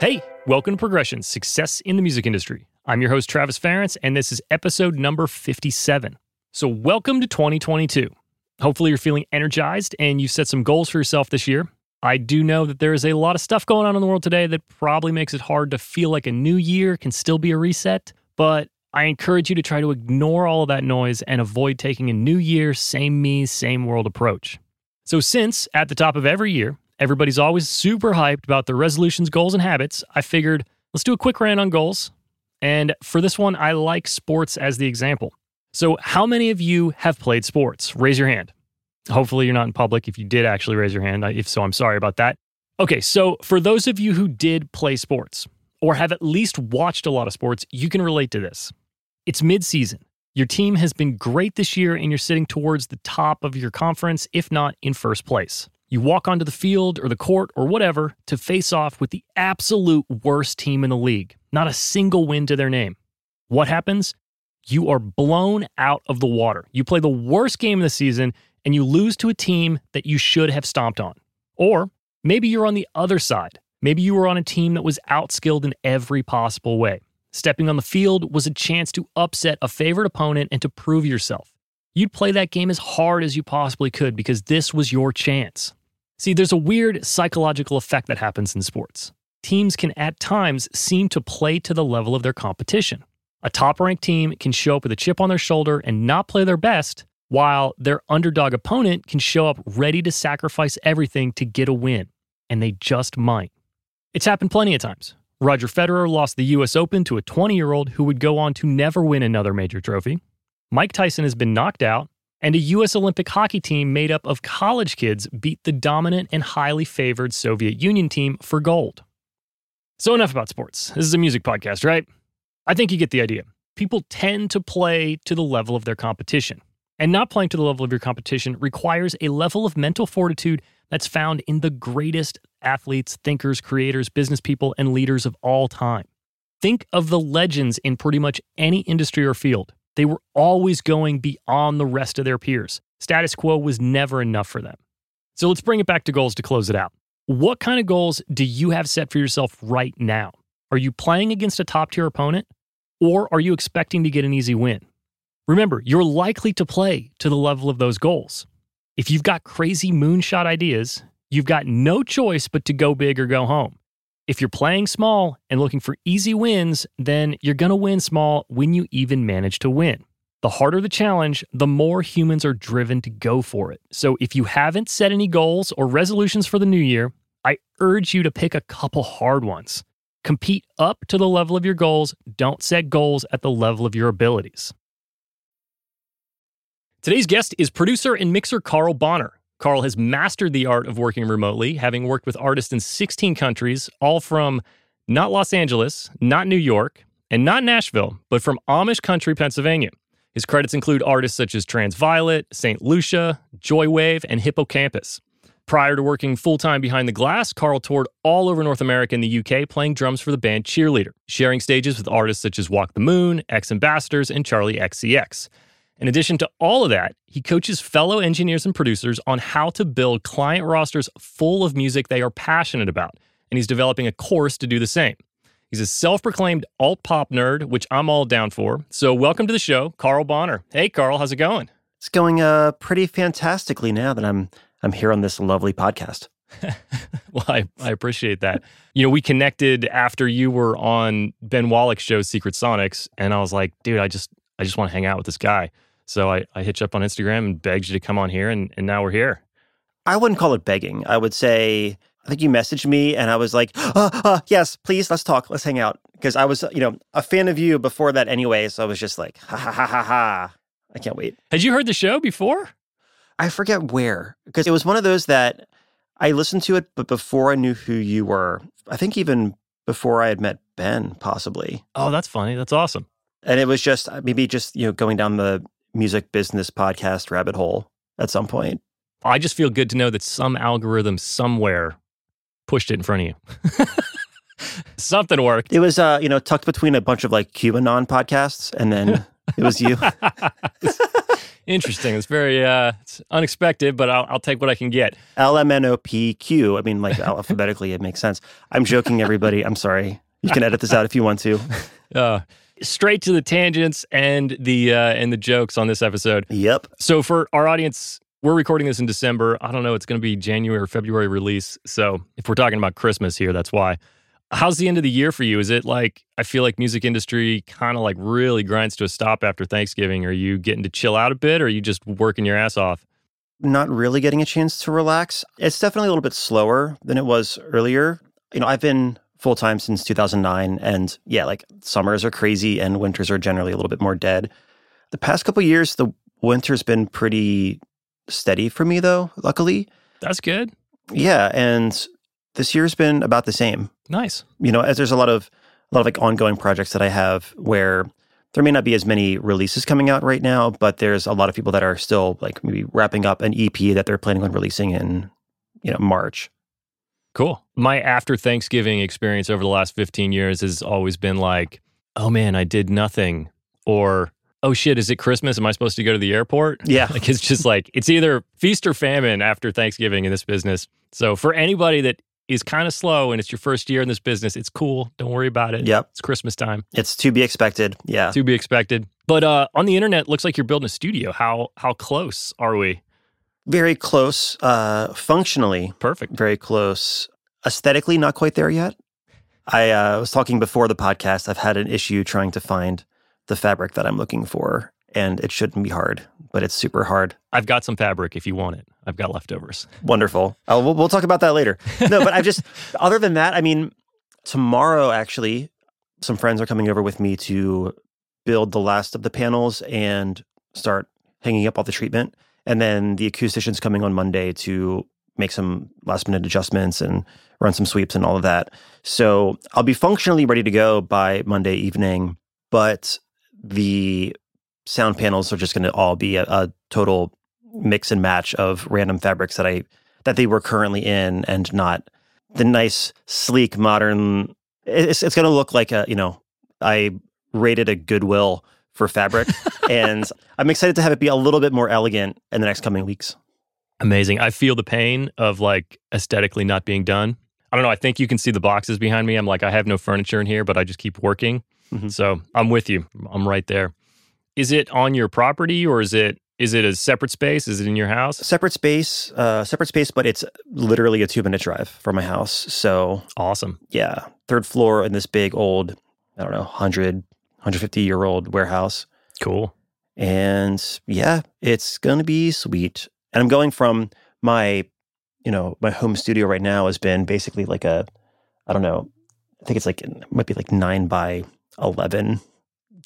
Hey, welcome to Progression Success in the Music Industry. I'm your host, Travis Ference, and this is episode number 57. So, welcome to 2022. Hopefully, you're feeling energized and you've set some goals for yourself this year. I do know that there is a lot of stuff going on in the world today that probably makes it hard to feel like a new year can still be a reset, but I encourage you to try to ignore all of that noise and avoid taking a new year, same me, same world approach. So, since at the top of every year, Everybody's always super hyped about their resolutions, goals, and habits. I figured let's do a quick rant on goals. And for this one, I like sports as the example. So, how many of you have played sports? Raise your hand. Hopefully, you're not in public. If you did actually raise your hand, if so, I'm sorry about that. Okay, so for those of you who did play sports or have at least watched a lot of sports, you can relate to this. It's mid-season. Your team has been great this year and you're sitting towards the top of your conference, if not in first place. You walk onto the field or the court or whatever to face off with the absolute worst team in the league, not a single win to their name. What happens? You are blown out of the water. You play the worst game of the season and you lose to a team that you should have stomped on. Or maybe you're on the other side. Maybe you were on a team that was outskilled in every possible way. Stepping on the field was a chance to upset a favorite opponent and to prove yourself. You'd play that game as hard as you possibly could because this was your chance. See, there's a weird psychological effect that happens in sports. Teams can at times seem to play to the level of their competition. A top ranked team can show up with a chip on their shoulder and not play their best, while their underdog opponent can show up ready to sacrifice everything to get a win, and they just might. It's happened plenty of times. Roger Federer lost the US Open to a 20 year old who would go on to never win another major trophy. Mike Tyson has been knocked out, and a U.S. Olympic hockey team made up of college kids beat the dominant and highly favored Soviet Union team for gold. So, enough about sports. This is a music podcast, right? I think you get the idea. People tend to play to the level of their competition. And not playing to the level of your competition requires a level of mental fortitude that's found in the greatest athletes, thinkers, creators, business people, and leaders of all time. Think of the legends in pretty much any industry or field they were always going beyond the rest of their peers. Status quo was never enough for them. So let's bring it back to goals to close it out. What kind of goals do you have set for yourself right now? Are you playing against a top tier opponent? Or are you expecting to get an easy win? Remember, you're likely to play to the level of those goals. If you've got crazy moonshot ideas, you've got no choice but to go big or go home. If you're playing small and looking for easy wins, then you're going to win small when you even manage to win. The harder the challenge, the more humans are driven to go for it. So if you haven't set any goals or resolutions for the new year, I urge you to pick a couple hard ones. Compete up to the level of your goals. Don't set goals at the level of your abilities. Today's guest is producer and mixer Carl Bahner. Carl has mastered the art of working remotely, having worked with artists in 16 countries, all from not Los Angeles, not New York, and not Nashville, but from Amish country, Pennsylvania. His credits include artists such as Transviolet, St. Lucia, Joywave, and Hippo Campus. Prior to working full time behind the glass, Carl toured all over North America and the UK playing drums for the band Cheerleader, sharing stages with artists such as Walk the Moon, X Ambassadors, and Charli XCX. In addition to all of that, he coaches fellow engineers and producers on how to build client rosters full of music they are passionate about, and he's developing a course to do the same. He's a self proclaimed alt pop nerd, which I'm all down for. So, welcome to the show, Carl Bahner. Hey, Carl, how's it going? It's going uh, pretty fantastically now that I'm I'm here on this lovely podcast. well, I, I appreciate that. You know, we connected after you were on Ben Wallach's show, Secret Sonics, and I was like, dude, I just I just want to hang out with this guy. So I, I hit you up on Instagram and begged you to come on here, and, and now we're here. I wouldn't call it begging. I would say, I think you messaged me and I was like, uh, uh, yes, please, let's talk, let's hang out. Because I was, you know, a fan of you before that anyway. So I was just like, ha ha ha ha ha. I can't wait. Had you heard the show before? I forget where, because it was one of those that I listened to it, but before I knew who you were, I think even before I had met Ben, possibly. Oh, that's funny. That's awesome. And it was just uh, maybe just, you know, going down the music business podcast rabbit hole at some point. I just feel good to know that some algorithm somewhere pushed it in front of you. Something worked. It was, uh, you know, tucked between a bunch of like QAnon podcasts, and then it was you. Interesting. It's very uh, it's unexpected, but I'll, I'll take what I can get. L M N O P Q. I mean, like alphabetically, it makes sense. I'm joking, everybody. I'm sorry. You can edit this out if you want to. Uh, straight to the tangents and the uh, and the jokes on this episode. Yep. So for our audience, we're recording this in December. I don't know. It's going to be January or February release. So if we're talking about Christmas here, that's why. How's the end of the year for you? Is it like I feel like music industry kind of like really grinds to a stop after Thanksgiving? Are you getting to chill out a bit or are you just working your ass off? Not really getting a chance to relax. It's definitely a little bit slower than it was earlier. You know, I've been full time since 2009 and yeah, like summers are crazy and winters are generally a little bit more dead. The past couple years the winter's been pretty steady for me though, luckily. That's good. Yeah, and this year's been about the same. Nice. You know, as there's a lot of a lot of like ongoing projects that I have where there may not be as many releases coming out right now, but there's a lot of people that are still like maybe wrapping up an EP that they're planning on releasing in, you know, March. Cool. My after Thanksgiving experience over the last 15 years has always been like, oh man, I did nothing. Or, oh shit, is it Christmas? Am I supposed to go to the airport? Yeah. Like it's just like, it's either feast or famine after Thanksgiving in this business. So for anybody that is kind of slow and it's your first year in this business, it's cool. Don't worry about it. Yep. It's Christmas time. It's to be expected. Yeah. To be expected. But uh, on the internet, looks like you're building a studio. How how close are we? Very close. Uh functionally, Perfect. very close. Aesthetically, not quite there yet. I uh, was talking before the podcast. I've had an issue trying to find the fabric that I'm looking for, and it shouldn't be hard, but it's super hard. I've got some fabric if you want it. I've got leftovers. Wonderful. Uh, we'll, we'll talk about that later. No, but I've just, other than that, I mean, tomorrow actually, some friends are coming over with me to build the last of the panels and start hanging up all the treatment. And then the acoustician's coming on Monday to make some last minute adjustments and run some sweeps and all of that. So I'll be functionally ready to go by Monday evening, but the sound panels are just going to all be a, a total mix and match of random fabrics that I that they were currently in and not the nice sleek modern it's it's going to look like a you know I rated a Goodwill for fabric and I'm excited to have it be a little bit more elegant in the next coming weeks. Amazing. I feel the pain of like aesthetically not being done. I don't know. I think you can see the boxes behind me. I'm like, I have no furniture in here, but I just keep working. Mhm. So I'm with you. I'm right there. Is it on your property or is it is it a separate space? Is it in your house? Separate space, uh separate space but it's literally a 2 minute drive from my house. So, Awesome. yeah, third floor in this big old I don't know, 100 150 year old warehouse. Cool. And yeah, it's going to be sweet. And I'm going from my, you know, my home studio right now has been basically like a, I don't know, I think it's like, it might be like nine by 11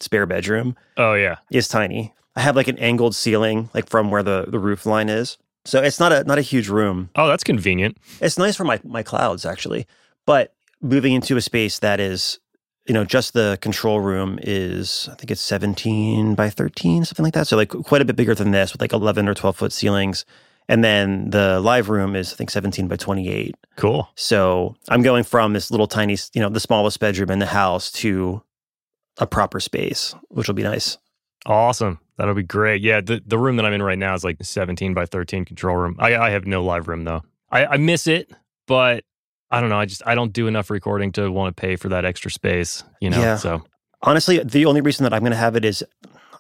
spare bedroom. Oh yeah. It's tiny. I have like an angled ceiling, like from where the, the roof line is. So it's not a not a huge room. Oh, that's convenient. It's nice for my my clouds actually, but moving into a space that is, you know, just the control room is I think it's 17 by 13, something like that. So like quite a bit bigger than this with like 11 or 12 foot ceilings. And then the live room is I think 17 by 28. Cool. So I'm going from this little tiny, you know, the smallest bedroom in the house to a proper space, which will be nice. Awesome. That'll be great. Yeah, the, the room that I'm in right now is like 17 by 13 control room. I, I have no live room though. I, I miss it, but I don't know. I just I don't do enough recording to want to pay for that extra space. You know. Yeah. So Honestly, the only reason that I'm going to have it is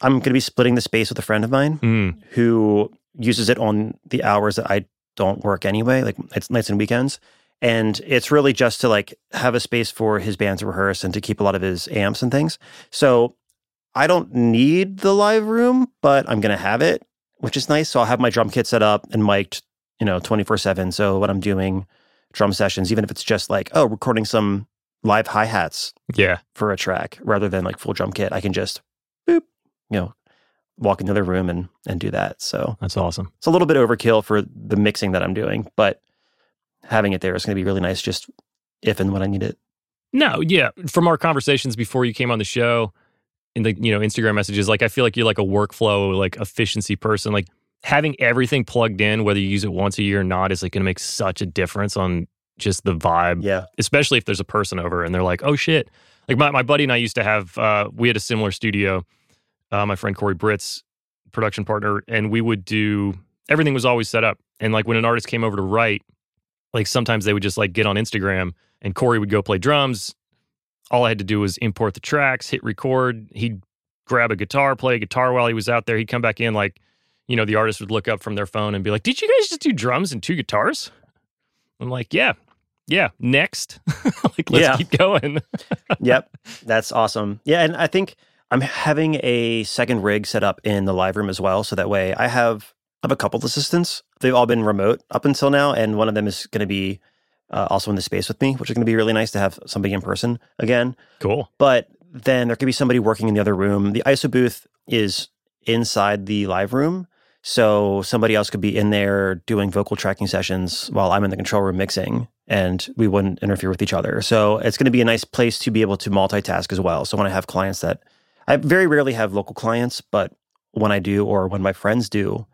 I'm going to be splitting the space with a friend of mine mm, who uses it on the hours that I don't work anyway. Like it's nights and weekends. And it's really just to like have a space for his band to rehearse and to keep a lot of his amps and things. So I don't need the live room, but I'm going to have it, which is nice. So I'll have my drum kit set up and mic'd, you know, 24 7. So what I'm doing drum sessions, even if it's just like, oh, recording some live hi hats Yeah. for a track rather than like full drum kit, I can just boop, you know, walk into the room and and do that. So That's awesome. it's a little bit overkill for the mixing that I'm doing, but having it there is going to be really nice just if and when I need it. No, yeah. From our conversations before you came on the show in the, you know, Instagram messages, like I feel like you're like a workflow, like efficiency person. Like having everything plugged in, whether you use it once a year or not, is like gonna make such a difference on just the vibe. Yeah. Especially if there's a person over and they're like, oh shit. Like my, my buddy and I used to have uh we had a similar studio, uh, my friend Corey Britt's production partner, and we would do everything was always set up. And like when an artist came over to write, like sometimes they would just like get on Instagram and Corey would go play drums. All I had to do was import the tracks, hit record. He'd grab a guitar, play a guitar while he was out there. He'd come back in, like, you know, the artist would look up from their phone and be like, Did you guys just do drums and two guitars? I'm like, Yeah, yeah, next. like, let's Yeah. keep going. yep. That's awesome. Yeah. And I think I'm having a second rig set up in the live room as well. So that way I have, I have a couple of assistants. They've all been remote up until now. And one of them is going to be uh, also in the space with me, which is going to be really nice to have somebody in person again. cool. But then there could be somebody working in the other room. The ISO booth is inside the live room. So somebody else could be in there doing vocal tracking sessions while I'm in the control room mixing and we wouldn't interfere with each other. So it's going to be a nice place to be able to multitask as well. So when I have clients that I very rarely have local clients, but when I do or when my friends do,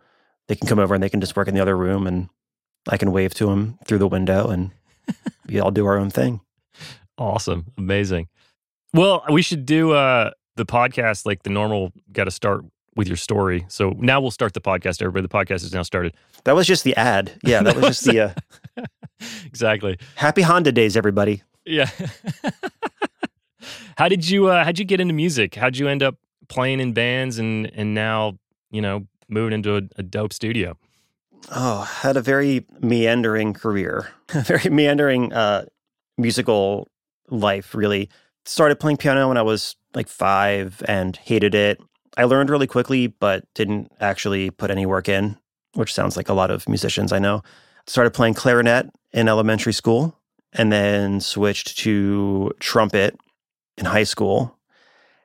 they can come over and they can just work in the other room and I can wave to them through the window and we all do our own thing. Awesome. Amazing. Well, we should do uh the podcast like the normal got to start with your story. So now we'll start the podcast. Everybody, the podcast is now started. That was just the ad. Yeah, that was just the uh, exactly. happy Honda days, everybody. Yeah. How did you uh how'd you get into music? How'd you end up playing in bands and and now, you know, moving into a, a dope studio? Oh, had a very meandering career, a very meandering uh, musical life. Really started playing piano when I was like five and hated it. I learned really quickly, but didn't actually put any work in, which sounds like a lot of musicians I know. Started playing clarinet in elementary school, and then switched to trumpet in high school,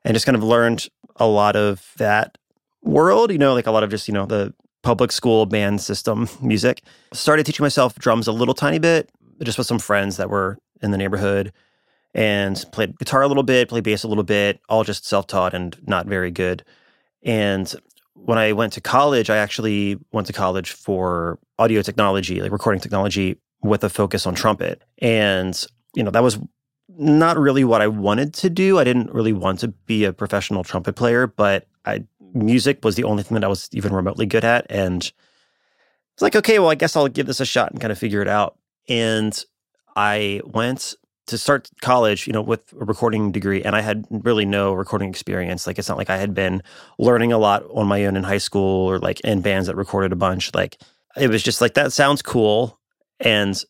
and just kind of learned a lot of that world. You know, like a lot of just you know the public school band system music. Started teaching myself drums a little tiny bit, just with some friends that were in the neighborhood, and played guitar a little bit, played bass a little bit, all just self taught and not very good. And when I went to college, I actually went to college for audio technology, like recording technology, with a focus on trumpet. And you know that was not really what I wanted to do. I didn't really want to be a professional trumpet player, but I music was the only thing that I was even remotely good at. And it's like, okay, well, I guess I'll give this a shot and kind of figure it out. And I went to start college, you know, with a recording degree, and I had really no recording experience. Like, it's not like I had been learning a lot on my own in high school or like in bands that recorded a bunch. Like, it was just like, that sounds cool. And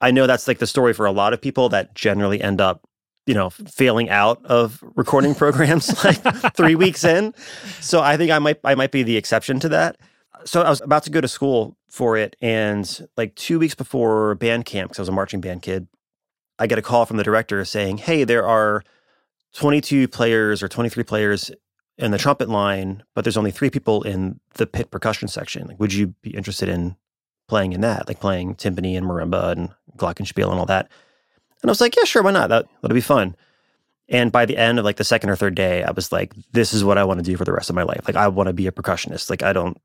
I know that's like the story for a lot of people that generally end up you know, failing out of recording programs like three weeks in. So I think I might I might be the exception to that. So I was about to go to school for it, and like two weeks before band camp, because I was a marching band kid, I get a call from the director saying, "Hey, there are 22 players or 23 players in the trumpet line, but there's only three people in the pit percussion section. Like, would you be interested in playing in that, like playing timpani and marimba and glockenspiel and all that?" And I was like, yeah, sure, why not? That that'll be fun. And by the end of like the second or third day, I was like, this is what I want to do for the rest of my life. Like I want to be a percussionist. Like I don't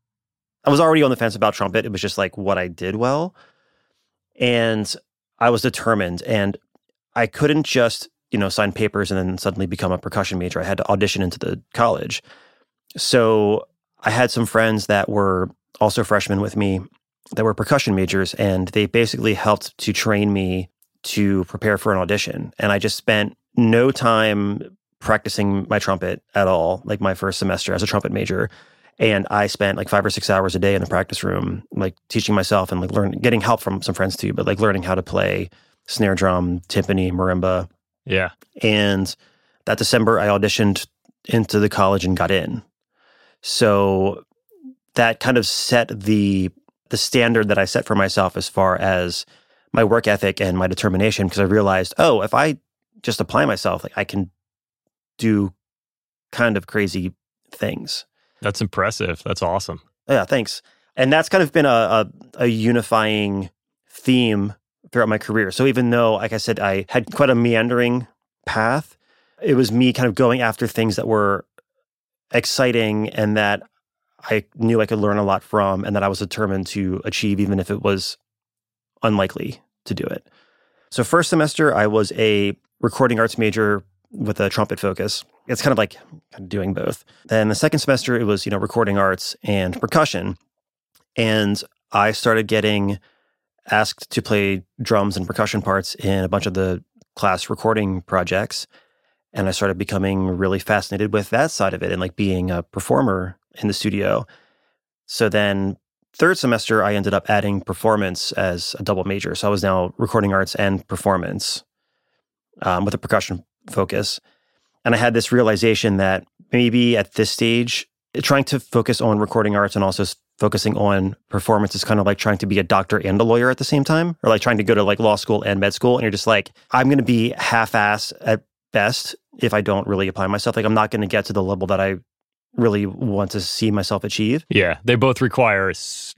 I was already on the fence about trumpet. It was just like what I did well. And I was determined and I couldn't just, you know, sign papers and then suddenly become a percussion major. I had to audition into the college. So I had some friends that were also freshmen with me that were percussion majors and they basically helped to train me to prepare for an audition. And I just spent no time practicing my trumpet at all, like my first semester as a trumpet major. And I spent like five or six hours a day in the practice room, like teaching myself and like learning, getting help from some friends too, but like learning how to play snare drum, timpani, marimba. Yeah. And that December, I auditioned into the college and got in. So that kind of set the the standard that I set for myself as far as my work ethic and my determination because I realized, oh, if I just apply myself, like I can do kind of crazy things. That's impressive. That's awesome. Yeah, thanks. And that's kind of been a, a, a unifying theme throughout my career. So even though, like I said, I had quite a meandering path, it was me kind of going after things that were exciting and that I knew I could learn a lot from and that I was determined to achieve, even if it was unlikely to do it. So, first semester, I was a recording arts major with a trumpet focus. It's kind of like kind of doing both. Then the second semester, it was, you know, recording arts and percussion. And I started getting asked to play drums and percussion parts in a bunch of the class recording projects. And I started becoming really fascinated with that side of it and like being a performer in the studio. So then, third semester, I ended up adding performance as a double major. So I was now recording arts and performance um, with a percussion focus. And I had this realization that maybe at this stage, trying to focus on recording arts and also focusing on performance is kind of like trying to be a doctor and a lawyer at the same time, or like trying to go to like law school and med school. And you're just like, I'm going to be half ass at best if I don't really apply myself. Like, I'm not going to get to the level that I really want to see myself achieve. Yeah, they both require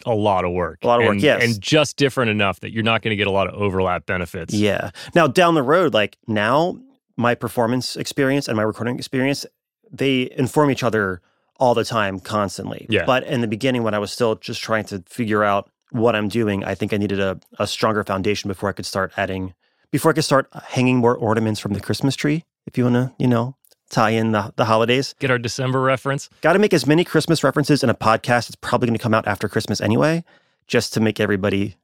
a lot of work. A lot of work, and, yes. And just different enough that you're not going to get a lot of overlap benefits. Yeah. Now, down the road, like now, my performance experience and my recording experience, they inform each other all the time, constantly. Yeah. But in the beginning, when I was still just trying to figure out what I'm doing, I think I needed a, a stronger foundation before I could start adding, before I could start hanging more ornaments from the Christmas tree, if you want to, you know, tie in the, the holidays. Get our December reference. Got to make as many Christmas references in a podcast. It's probably going to come out after Christmas anyway, just to make everybody,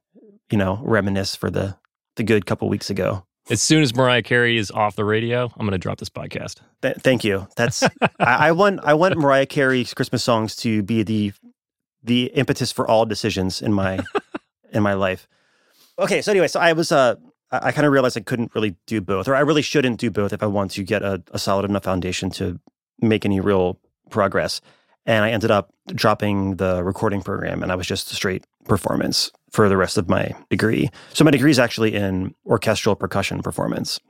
you know, reminisce for the the good couple weeks ago. As soon as Mariah Carey is off the radio, I'm going to drop this podcast. Th- thank you. That's I, I want I want Mariah Carey's Christmas songs to be the the impetus for all decisions in my in my life. Okay, so anyway, so I was uh I, I kind of realized I couldn't really do both, or I really shouldn't do both if I want to get a, a solid enough foundation to make any real progress. And I ended up dropping the recording program, and I was just straight performance for the rest of my degree. So my degree is actually in orchestral percussion performance.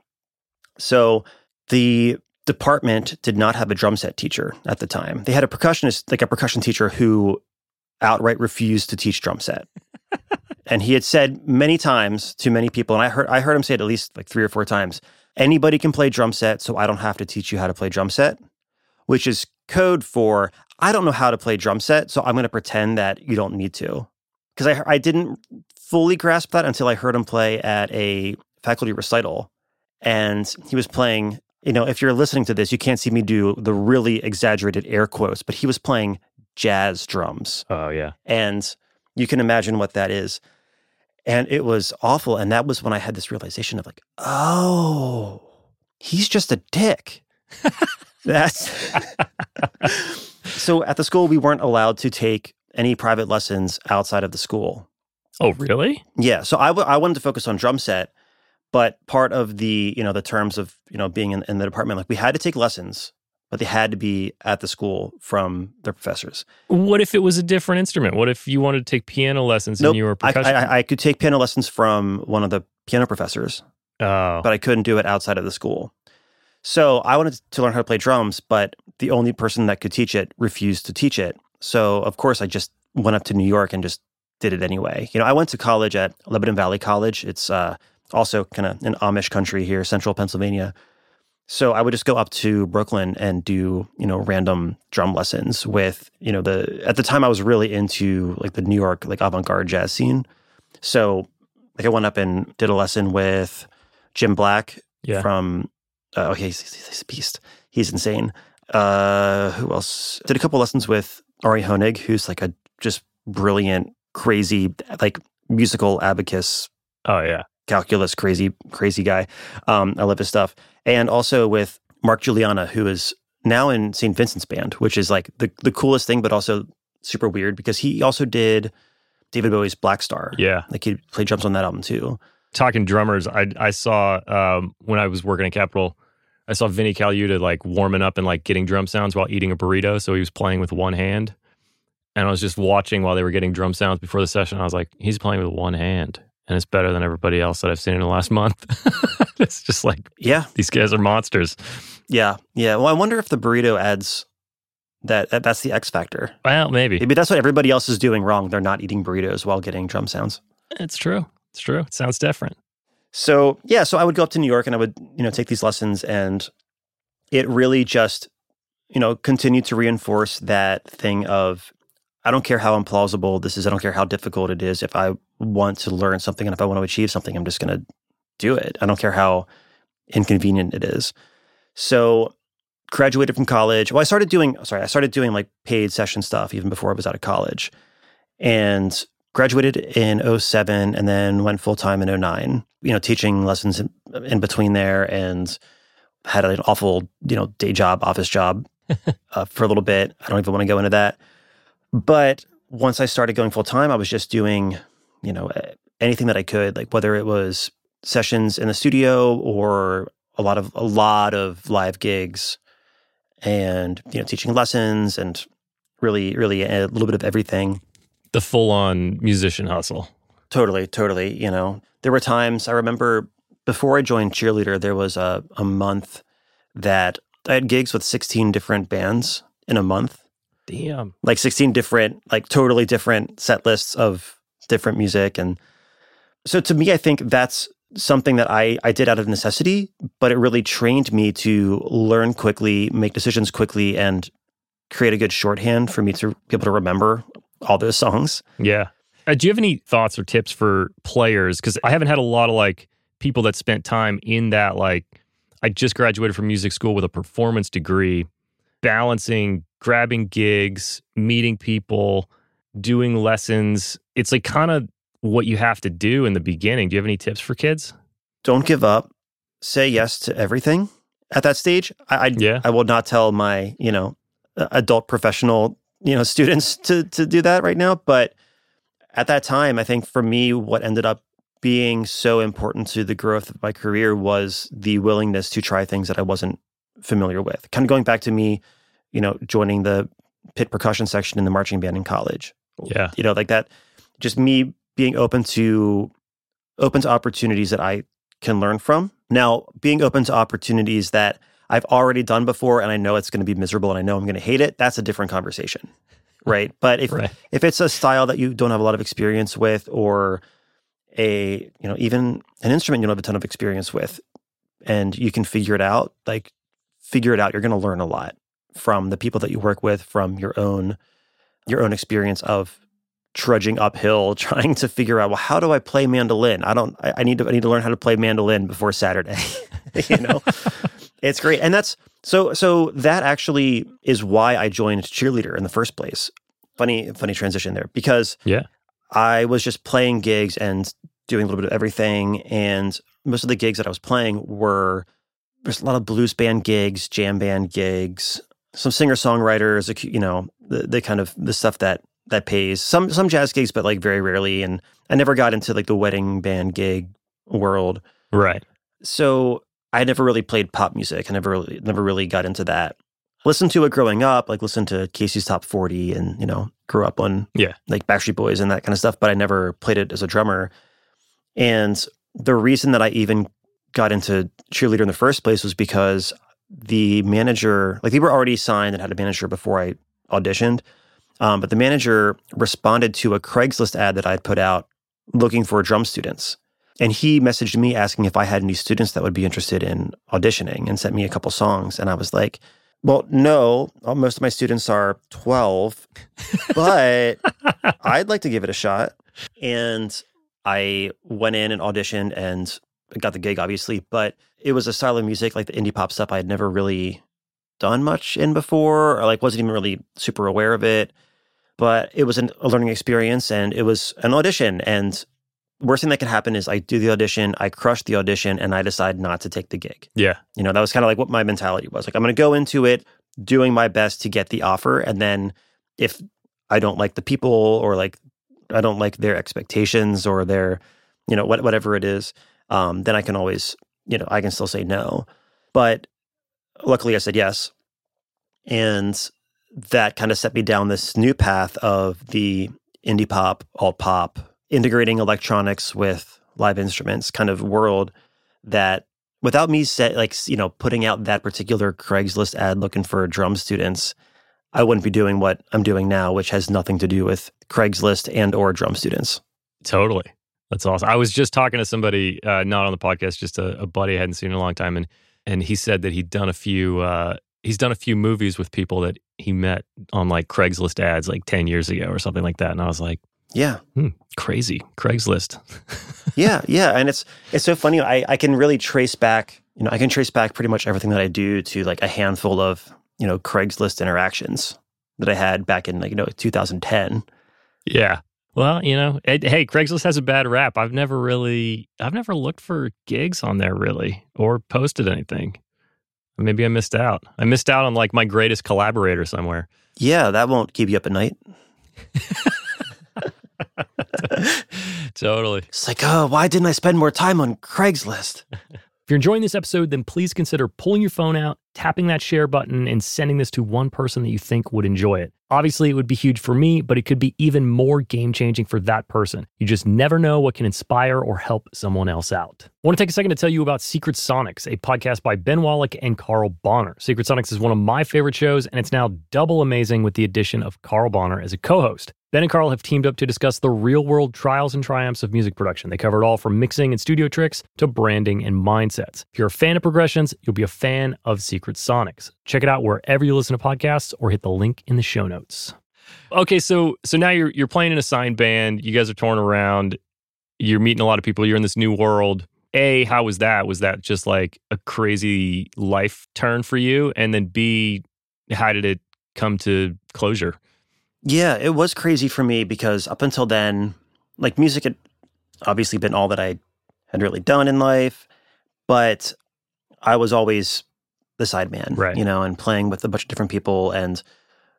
So the department did not have a drum set teacher at the time. They had a percussionist, like a percussion teacher who outright refused to teach drum set. and he had said many times to many people, and I heard I heard him say it at least like three or four times, anybody can play drum set, so I don't have to teach you how to play drum set, which is code for I don't know how to play drum set, so I'm going to pretend that you don't need to. Because I I didn't fully grasp that until I heard him play at a faculty recital, and he was playing. You know, if you're listening to this, you can't see me do the really exaggerated air quotes, but he was playing jazz drums. Oh yeah, and you can imagine what that is. And it was awful. And that was when I had this realization of like, oh, he's just a dick. That's so at the school, we weren't allowed to take any private lessons outside of the school. Oh, really? Yeah. So I, w- I wanted to focus on drum set, but part of the, you know, the terms of, you know, being in, in the department, like we had to take lessons, but they had to be at the school from their professors. What if it was a different instrument? What if you wanted to take piano lessons Nope. and you were a I, percussion? I, I could take piano lessons from one of the piano professors, oh, but I couldn't do it outside of the school. So I wanted to learn how to play drums, but the only person that could teach it refused to teach it. So of course I just went up to New York and just did it anyway. You know, I went to college at Lebanon Valley College. It's uh, also kind of an Amish country here, central Pennsylvania. So I would just go up to Brooklyn and do, you know, random drum lessons with, you know, the at the time I was really into like the New York like avant-garde jazz scene. So like I went up and did a lesson with Jim Black yeah. from uh, okay, he's, he's he's a beast. He's insane. Uh, who else? Did a couple lessons with Ari Hoenig, who's like a just brilliant, crazy, like musical abacus, oh yeah. calculus, crazy, crazy guy. Um, I love his stuff. And also with Mark Guiliana, who is now in St. Vincent's band, which is like the the coolest thing, but also super weird because he also did David Bowie's Blackstar. Yeah. Like he played drums on that album too. Talking drummers, I I saw um, when I was working at Capitol, I saw Vinnie Colaiuta like warming up and like getting drum sounds while eating a burrito. So he was playing with one hand. And I was just watching while they were getting drum sounds before the session. I was like, he's playing with one hand. And it's better than everybody else that I've seen in the last month. it's just like Yeah. these guys are monsters. Yeah. Yeah. Well, I wonder if the burrito adds that, that that's the X factor. Well, maybe. Maybe that's what everybody else is doing wrong. They're not eating burritos while getting drum sounds. It's true. It's true. It sounds different. So yeah, so I would go up to New York and I would, you know, take these lessons and it really just, you know, continued to reinforce that thing of I don't care how implausible this is, I don't care how difficult it is. If I want to learn something and if I want to achieve something, I'm just gonna do it. I don't care how inconvenient it is. So graduated from college. Well, I started doing sorry, I started doing like paid session stuff even before I was out of college. And graduated in 07 and then went full time in 09, you know, teaching lessons in, in between there and had an awful, you know, day job, office job uh, for a little bit. I don't even want to go into that. But once I started going full time, I was just doing, you know, anything that I could, like whether it was sessions in the studio or a lot of a lot of live gigs and you know teaching lessons and really really a little bit of everything The full on musician hustle. Totally, totally. You know, there were times I remember before I joined cheerleader, there was a, a month that I had gigs with 16 different bands in a month, Damn. like 16 different, like totally different set lists of different music. And so to me, I think that's something that I, I did out of necessity, but it really trained me to learn quickly, make decisions quickly, and create a good shorthand for me to be able to remember all those songs. Yeah. Uh, do you have any thoughts or tips for players? Because I haven't had a lot of like people that spent time in that. Like, I just graduated from music school with a performance degree, balancing grabbing gigs, meeting people, doing lessons. It's like kind of what you have to do in the beginning. Do you have any tips for kids? don't give up. Say yes to everything at that stage. I, I, Yeah. I will not tell my, you know, adult professional, you know, students to to do that right now. But at that time, I think for me, what ended up being so important to the growth of my career was the willingness to try things that I wasn't familiar with. Kind of going back to me, you know, joining the pit percussion section in the marching band in college. Yeah. You know, like that, just me being open to open to opportunities that I can learn from. Now, being open to opportunities that I've already done before and I know it's going to be miserable and I know I'm going to hate it, that's a different conversation. Right? But if Right. if it's a style that you don't have a lot of experience with or a, you know, even an instrument you don't have a ton of experience with and you can figure it out, like figure it out, you're going to learn a lot from the people that you work with, from your own your own experience of trudging uphill trying to figure out well how do i play mandolin i don't i, I need to i need to learn how to play mandolin before saturday you know it's great and that's so so that actually is why i joined cheerleader in the first place funny funny transition there because Yeah. i was just playing gigs and doing a little bit of everything and most of the gigs that i was playing were there's a lot of blues band gigs jam band gigs some singer songwriters you know the, the kind of the stuff that that pays some some jazz gigs but like very rarely and i never got into like the wedding band gig world Right. so i never really played pop music i never really never really got into that listened to it growing up like listened to casey's top 40 and you know grew up on Yeah. like backstreet boys and that kind of stuff but i never played it as a drummer and the reason that i even got into cheerleader in the first place was because the manager like they were already signed and had a manager before i auditioned um, but the manager responded to a Craigslist ad that I'd put out looking for drum students. And he messaged me asking if I had any students that would be interested in auditioning and sent me a couple songs. And I was like, well, no, uh, most of my students are 12, but I'd like to give it a shot. And I went in and auditioned and got the gig, obviously, but it was a style of music like the indie pop stuff I had never really done much in before, or like wasn't even really super aware of it but it was an, a learning experience and it was an audition. And worst thing that could happen is I do the audition, I crush the audition, and I decide not to take the gig. Yeah. You know, that was kind of like what my mentality was. Like, I'm going to go into it doing my best to get the offer. And then if I don't like the people or like I don't like their expectations or their, you know, what, whatever it is, um, then I can always, you know, I can still say no. But luckily I said yes. And that kind of set me down this new path of the indie pop, alt pop, integrating electronics with live instruments kind of world that without me set like you know putting out that particular Craigslist ad looking for drum students, I wouldn't be doing what I'm doing now, which has nothing to do with Craigslist and or drum students. Totally. That's awesome. I was just talking to somebody, uh, not on the podcast, just a, a, buddy I hadn't seen in a long time, and and he said that he'd done a few. Uh, he's done a few movies with people that he met on like Craigslist ads like ten years ago or something like that, and I was like, yeah, hmm, crazy Craigslist. yeah, yeah, and it's it's so funny. I I can really trace back. You know, I can trace back pretty much everything that I do to like a handful of you know Craigslist interactions that I had back in like you know 2010. Yeah, well, you know, it, hey, Craigslist has a bad rap. I've never really, I've never looked for gigs on there really or posted anything. Maybe I missed out. I missed out on like my greatest collaborator somewhere. Yeah, that won't keep you up at night. totally. It's like, oh, why didn't I spend more time on Craigslist? If you're enjoying this episode, then please consider pulling your phone out, tapping that share button, and sending this to one person that you think would enjoy it. Obviously, it would be huge for me, but it could be even more game changing for that person. You just never know what can inspire or help someone else out. I want to take a second to tell you about Secret Sonics, a podcast by Ben Wallach and Carl Bahner. Secret Sonics is one of my favorite shows, and it's now double amazing with the addition of Carl Bahner as a co host. Ben and Carl have teamed up to discuss the real world trials and triumphs of music production. They cover it all from mixing and studio tricks to branding and mindsets. If you're a fan of progressions, you'll be a fan of Secret Sonics. Check it out wherever you listen to podcasts or hit the link in the show notes. Okay, so so now you're you're playing in a signed band, you guys are touring around, you're meeting a lot of people, you're in this new world. A, how was that? Was that just like a crazy life turn for you? And then B, how did it come to closure? Yeah, it was crazy for me because up until then, like music had obviously been all that I had really done in life, but I was always the sideman, right. you know, and playing with a bunch of different people. And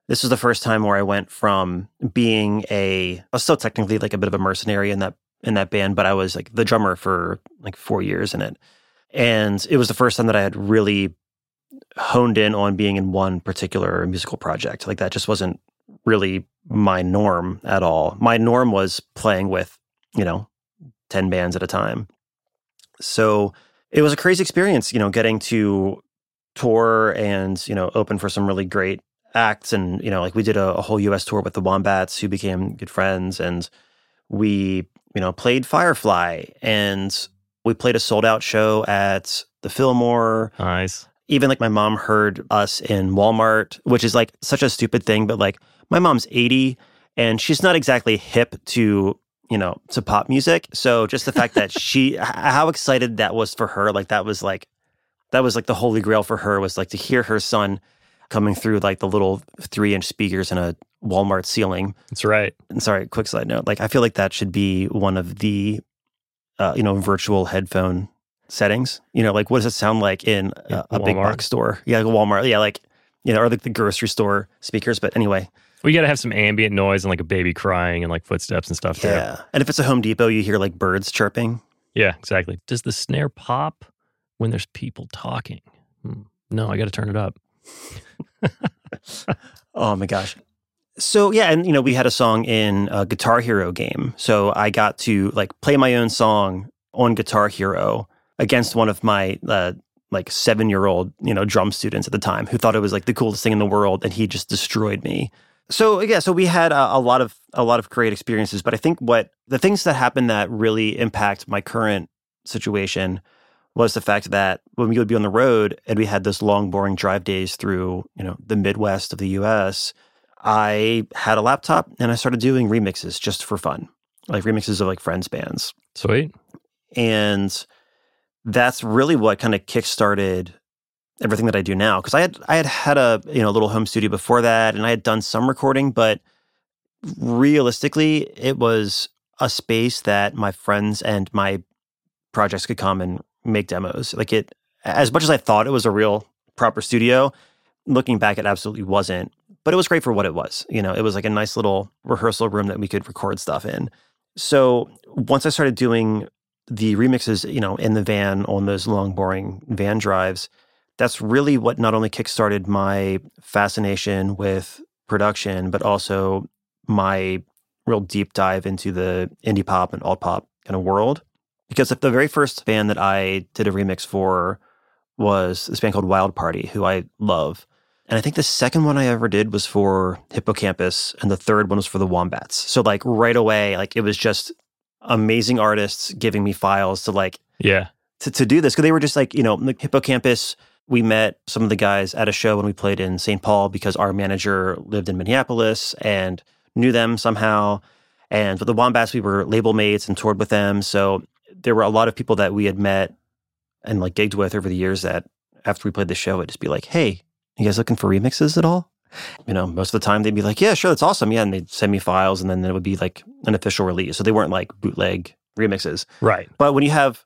this was the first time where I went from being a, I was still technically like a bit of a mercenary in that in that band, but I was like the drummer for like four years in it. And it was the first time that I had really honed in on being in one particular musical project. Like that just wasn't really my norm at all. My norm was playing with, you know, 10 bands at a time. So it was a crazy experience, you know, getting to tour and, you know, open for some really great acts. And, you know, like we did a, a whole US tour with the Wombats who became good friends. And we, you know, played Firefly and we played a sold out show at the Fillmore. Nice. Even like my mom heard us in Walmart, which is like such a stupid thing, but like my mom's 80 and she's not exactly hip to you know to pop music so just the fact that she how excited that was for her like that was like that was like the holy grail for her was like to hear her son coming through like the little three inch speakers in a walmart ceiling that's right and sorry quick side note like i feel like that should be one of the uh, you know virtual headphone settings you know like what does it sound like in a, a big box store yeah like walmart yeah like you know or like the grocery store speakers but anyway we got to have some ambient noise and like a baby crying and like footsteps and stuff. Yeah. Too. And if it's a Home Depot, you hear like birds chirping. Yeah, exactly. Does the snare pop when there's people talking? Hmm. No, I got to turn it up. Oh my gosh. So yeah, and you know we had a song in a Guitar Hero game, so I got to like play my own song on Guitar Hero against one of my uh, like seven year old you know drum students at the time who thought it was like the coolest thing in the world, and he just destroyed me. So yeah, so we had a, a, lot of a lot of great experiences, but I think what the things that happened that really impact my current situation was the fact that when we would be on the road and we had this long, boring drive days through you know the Midwest of the U.S., I had a laptop and I started doing remixes just for fun, like remixes of like friends bands. Sweet, and that's really what kind of kickstarted everything that I do now because I had I had had a you know little home studio before that and I had done some recording but realistically it was a space that my friends and my projects could come and make demos like it as much as I thought it was a real proper studio looking back, it absolutely wasn't. But it was great for what it was. You know, it was like a nice little rehearsal room that we could record stuff in. So once I started doing the remixes, you know, in the van on those long, boring van drives, that's really what not only kickstarted my fascination with production, but also my real deep dive into the indie pop and alt pop kind of world. Because the very first band that I did a remix for was this band called Wild Party, who I love. And I think the second one I ever did was for Hippo Campus, and the third one was for the Wombats. So like right away, like it was just amazing artists giving me files to like yeah to, to do this because they were just like you know the Hippo Campus. We met some of the guys at a show when we played in St. Paul because our manager lived in Minneapolis and knew them somehow. And with the Wombats, we were label mates and toured with them. So there were a lot of people that we had met and like gigged with over the years that after we played the show, it'd just be like, hey, you guys looking for remixes at all? You know, most of the time they'd be like, yeah, sure, that's awesome. Yeah. And they'd send me files and then it would be like an official release. So they weren't like bootleg remixes. Right. But when you have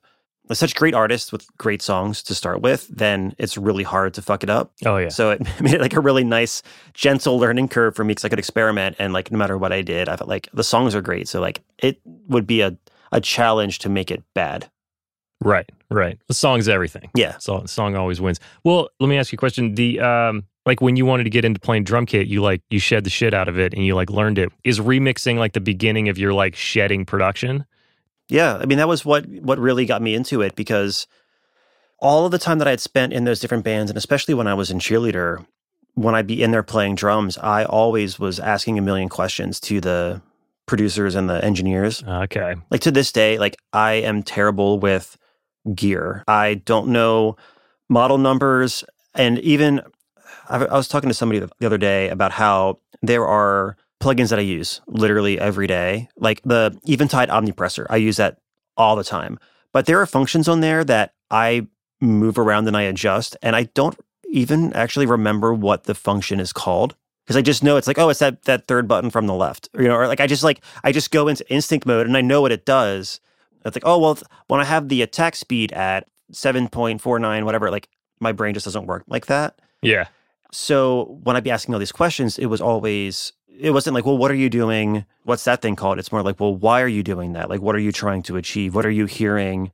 such great artists with great songs to start with, then it's really hard to fuck it up. Oh, yeah. So it made it like a really nice, gentle learning curve for me because I could experiment. And like, no matter what I did, I felt like the songs are great. So like, it would be a, a challenge to make it bad. Right, right. The song's everything. Yeah. So song always wins. Well, let me ask you a question. The um like when you wanted to get into playing drum kit, you like you shed the shit out of it and you like learned it. Is remixing like the beginning of your like shedding production? Yeah, I mean that was what what really got me into it because all of the time that I had spent in those different bands, and especially when I was in cheerleader, when I'd be in there playing drums, I always was asking a million questions to the producers and the engineers. Okay. Like to this day, like I am terrible with gear. I don't know model numbers, and even I, I was talking to somebody the other day about how there are plugins that I use literally every day, like the Eventide Omnipressor. I use that all the time. But there are functions on there that I move around and I adjust, and I don't even actually remember what the function is called because I just know it's like, oh, it's that that third button from the left, or, you know, or like I just like I just go into instinct mode and I know what it does. It's like, oh well, when I have the attack speed at seven point four nine, whatever, like my brain just doesn't work like that. Yeah. So when I'd be asking all these questions, it was always it wasn't like, well, what are you doing? What's that thing called? It's more like, well, why are you doing that? Like, what are you trying to achieve? What are you hearing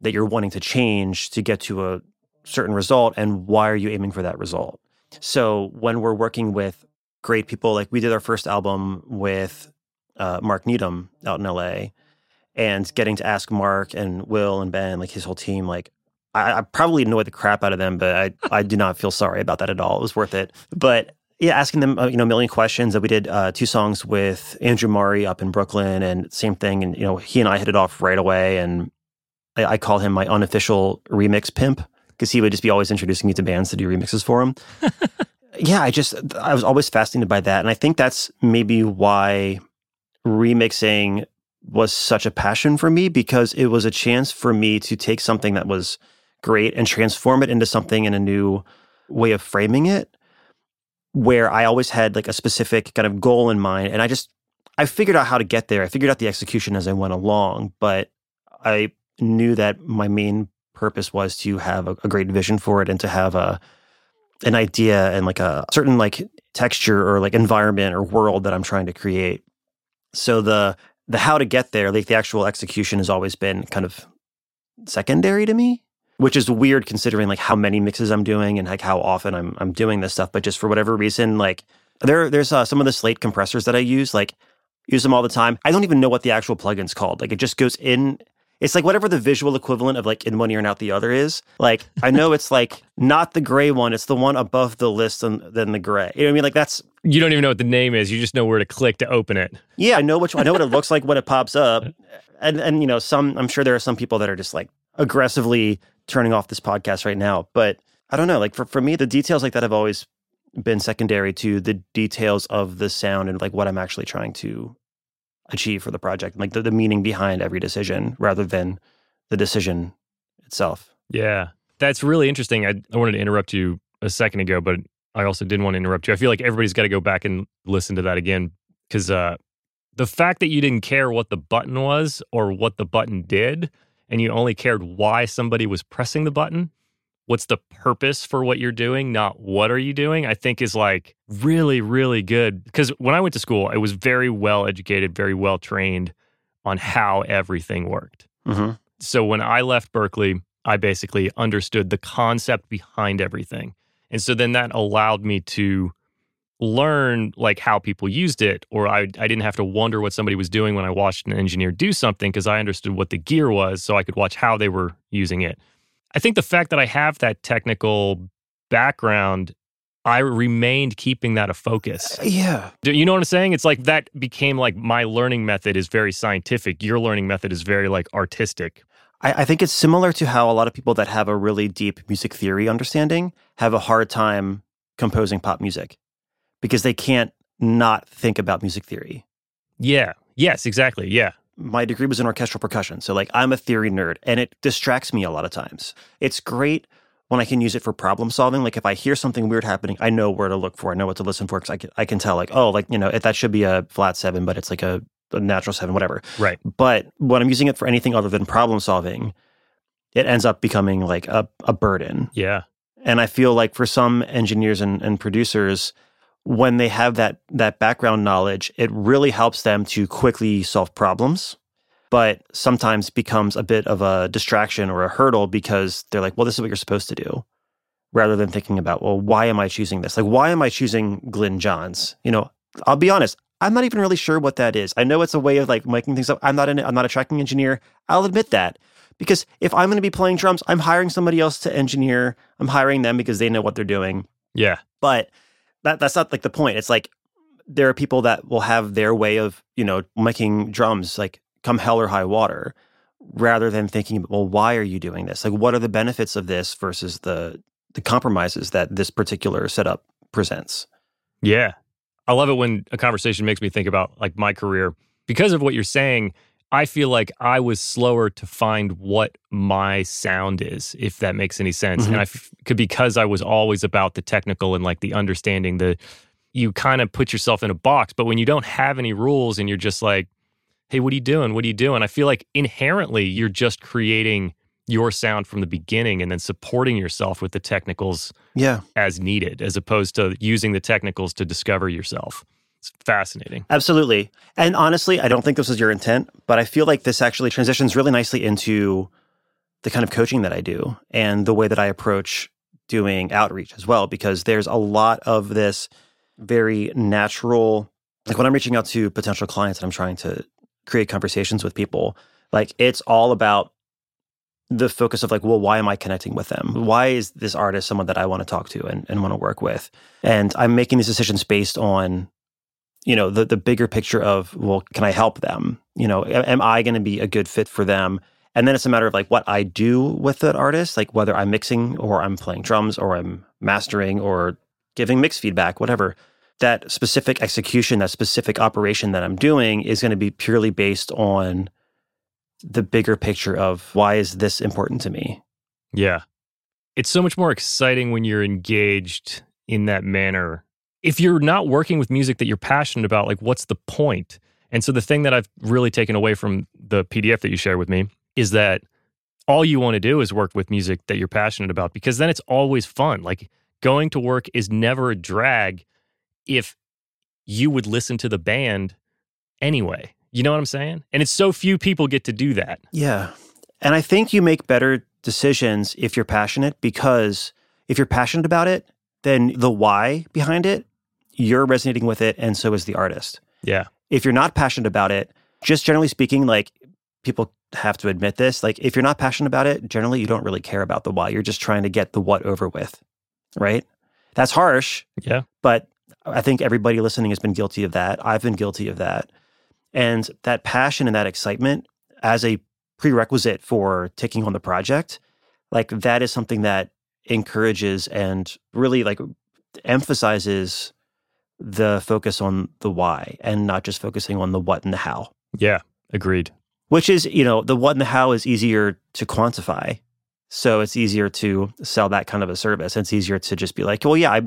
that you're wanting to change to get to a certain result? And why are you aiming for that result? So when we're working with great people, like we did our first album with uh, Mark Needham out in LA, and getting to ask Mark and Will and Ben, like his whole team, like I, I probably annoyed the crap out of them, but I I do not feel sorry about that at all. It was worth it. But yeah, asking them uh, you know a million questions. That we did uh, two songs with Andrew Murray up in Brooklyn, and same thing. And you know he and I hit it off right away, and I, I call him my unofficial remix pimp because he would just be always introducing me to bands to do remixes for him. yeah, I just I was always fascinated by that, and I think that's maybe why remixing was such a passion for me because it was a chance for me to take something that was great and transform it into something in a new way of framing it where I always had like a specific kind of goal in mind and I just I figured out how to get there. I figured out the execution as I went along, but I knew that my main purpose was to have a, a great vision for it and to have a an idea and like a certain like texture or like environment or world that I'm trying to create. So the the how to get there, like the actual execution has always been kind of secondary to me, which is weird considering like how many mixes I'm doing and like how often I'm I'm doing this stuff. But just for whatever reason, like there there's uh, some of the slate compressors that I use, like use them all the time. I don't even know what the actual plugin's called. Like it just goes in. It's like whatever the visual equivalent of like in one ear and out the other is. Like I know it's like not the gray one; it's the one above the list and then the gray. You know what I mean? Like that's You don't even know what the name is. You just know where to click to open it. yeah, I know which I know what it looks like when it pops up. And and you know, some I'm sure there are some people that are just like aggressively turning off this podcast right now. But I don't know. Like for, for me, the details like that have always been secondary to the details of the sound and like what I'm actually trying to achieve for the project. Like the, the meaning behind every decision rather than the decision itself. Yeah. That's really interesting. I, I wanted to interrupt you a second ago, but I also didn't want to interrupt you. I feel like everybody's got to go back and listen to that again because uh, the fact that you didn't care what the button was or what the button did, and you only cared why somebody was pressing the button, what's the purpose for what you're doing, not what are you doing, I think is like really, really good. Because when I went to school, I was very well educated, very well trained on how everything worked. hmm So when I left Berklee, I basically understood the concept behind everything. And so then that allowed me to learn like how people used it or I, I didn't have to wonder what somebody was doing when I watched an engineer do something because I understood what the gear was so I could watch how they were using it. I think the fact that I have that technical background, I remained keeping that a focus. Uh, yeah. Do You know what I'm saying? It's like that became like my learning method is very scientific. Your learning method is very like artistic. I, I think it's similar to how a lot of people that have a really deep music theory understanding have a hard time composing pop music because they can't not think about music theory. Yeah. Yes, exactly. Yeah. My degree was in orchestral percussion. So, like, I'm a theory nerd and it distracts me a lot of times. It's great when I can use it for problem solving. Like, if I hear something weird happening, I know where to look for, I know what to listen for because I can, I can tell, like, oh, like, you know, if that should be a flat seven, but it's like a, a natural seven, whatever. Right. But when I'm using it for anything other than problem solving, it ends up becoming like a, a burden. Yeah. And I feel like for some engineers and, and producers, when they have that that background knowledge, it really helps them to quickly solve problems, but sometimes becomes a bit of a distraction or a hurdle because they're like, well, this is what you're supposed to do. Rather than thinking about, well, why am I choosing this? Like, why am I choosing Glyn Johns? You know, I'll be honest, I'm not even really sure what that is. I know it's a way of like making things up. I'm not it, I'm not a tracking engineer. I'll admit that. Because if I'm going to be playing drums, I'm hiring somebody else to engineer. I'm hiring them because they know what they're doing. Yeah. But that that's not like the point. It's like there are people that will have their way of, you know, making drums like come hell or high water rather than thinking, well, why are you doing this? Like what are the benefits of this versus the the compromises that this particular setup presents? Yeah. I love it when a conversation makes me think about like my career. Because of what you're saying, I feel like I was slower to find what my sound is, if that makes any sense. Mhm. And I f- could because I was always about the technical and like the understanding the you kind of put yourself in a box, but when you don't have any rules and you're just like, hey, what are you doing? What are you doing? I feel like inherently you're just creating your sound from the beginning and then supporting yourself with the technicals Yeah, as needed, as opposed to using the technicals to discover yourself. It's fascinating. absolutely. And honestly, I don't think this was your intent, but I feel like this actually transitions really nicely into the kind of coaching that I do and the way that I approach doing outreach as well, because there's a lot of this very natural, like when I'm reaching out to potential clients and I'm trying to create conversations with people, like it's all about the focus of like, well, why am I connecting with them? Why is this artist someone that I want to talk to and, and want to work with? And I'm making these decisions based on, you know, the the bigger picture of, well, can I help them? You know, am I going to be a good fit for them? And then it's a matter of like what I do with that artist, like whether I'm mixing or I'm playing drums or I'm mastering or giving mix feedback, whatever. That specific execution, that specific operation that I'm doing is going to be purely based on the bigger picture of why is this important to me? Yeah. It's so much more exciting when you're engaged in that manner. If you're not working with music that you're passionate about, like what's the point? And so the thing that I've really taken away from the PDF that you shared with me is that all you want to do is work with music that you're passionate about because then it's always fun. Like going to work is never a drag if you would listen to the band anyway. You know what I'm saying? And it's so few people get to do that. Yeah. And I think you make better decisions if you're passionate because if you're passionate about it, then the why behind it, you're resonating with it, and so is the artist. Yeah. If you're not passionate about it, just generally speaking, like people have to admit this, like if you're not passionate about it, generally you don't really care about the why. You're just trying to get the what over with, right? That's harsh, Yeah. but I think everybody listening has been guilty of that. I've been guilty of that. And that passion and that excitement as a prerequisite for taking on the project, like that is something that encourages and really like emphasizes the focus on the why and not just focusing on the what and the how. Yeah. Agreed. Which is, you know, the what and the how is easier to quantify. So it's easier to sell that kind of a service. It's easier to just be like, well, yeah, I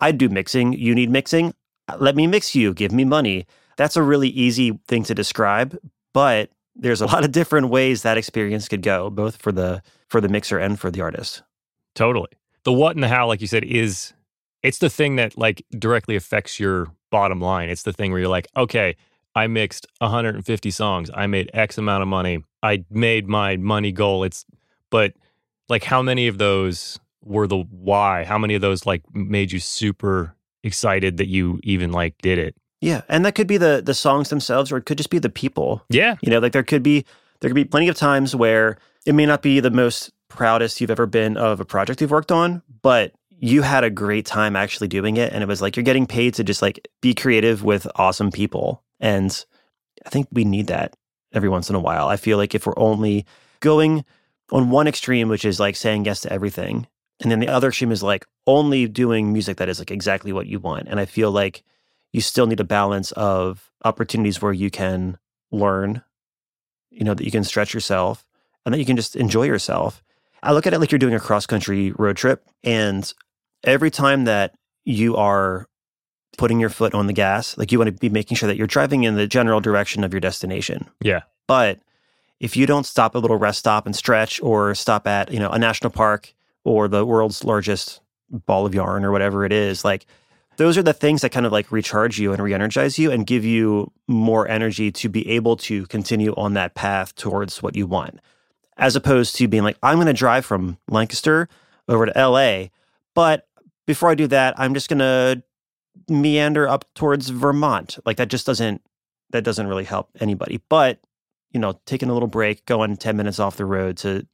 I do mixing. You need mixing. Let me mix you. Give me money. That's a really easy thing to describe, but there's a lot of different ways that experience could go, both for the for the mixer and for the artist. Totally. The what and the how, like you said, is it's the thing that like directly affects your bottom line. It's the thing where you're like, okay, I mixed 150 songs. I made X amount of money. I made my money goal. It's, but like, how many of those were the why? How many of those like made you super excited that you even like did it? Yeah, and that could be the the songs themselves, or it could just be the people. Yeah, you know, like there could be there could be plenty of times where it may not be the most proudest you've ever been of a project you've worked on, but you had a great time actually doing it, and it was like you're getting paid to just like be creative with awesome people, and I think we need that every once in a while. I feel like if we're only going on one extreme, which is like saying yes to everything, and then the other extreme is like only doing music that is like exactly what you want. And I feel like you still need a balance of opportunities where you can learn, you know, that you can stretch yourself and that you can just enjoy yourself. I look at it like you're doing a cross country road trip. And every time that you are putting your foot on the gas, like you want to be making sure that you're driving in the general direction of your destination. Yeah. But if you don't stop at a little rest stop and stretch or stop at, you know, a national park or the world's largest ball of yarn or whatever it is like those are the things that kind of like recharge you and re-energize you and give you more energy to be able to continue on that path towards what you want as opposed to being like i'm going to drive from lancaster over to la but before i do that i'm just going to meander up towards vermont like that just doesn't that doesn't really help anybody but you know taking a little break going 10 minutes off the road to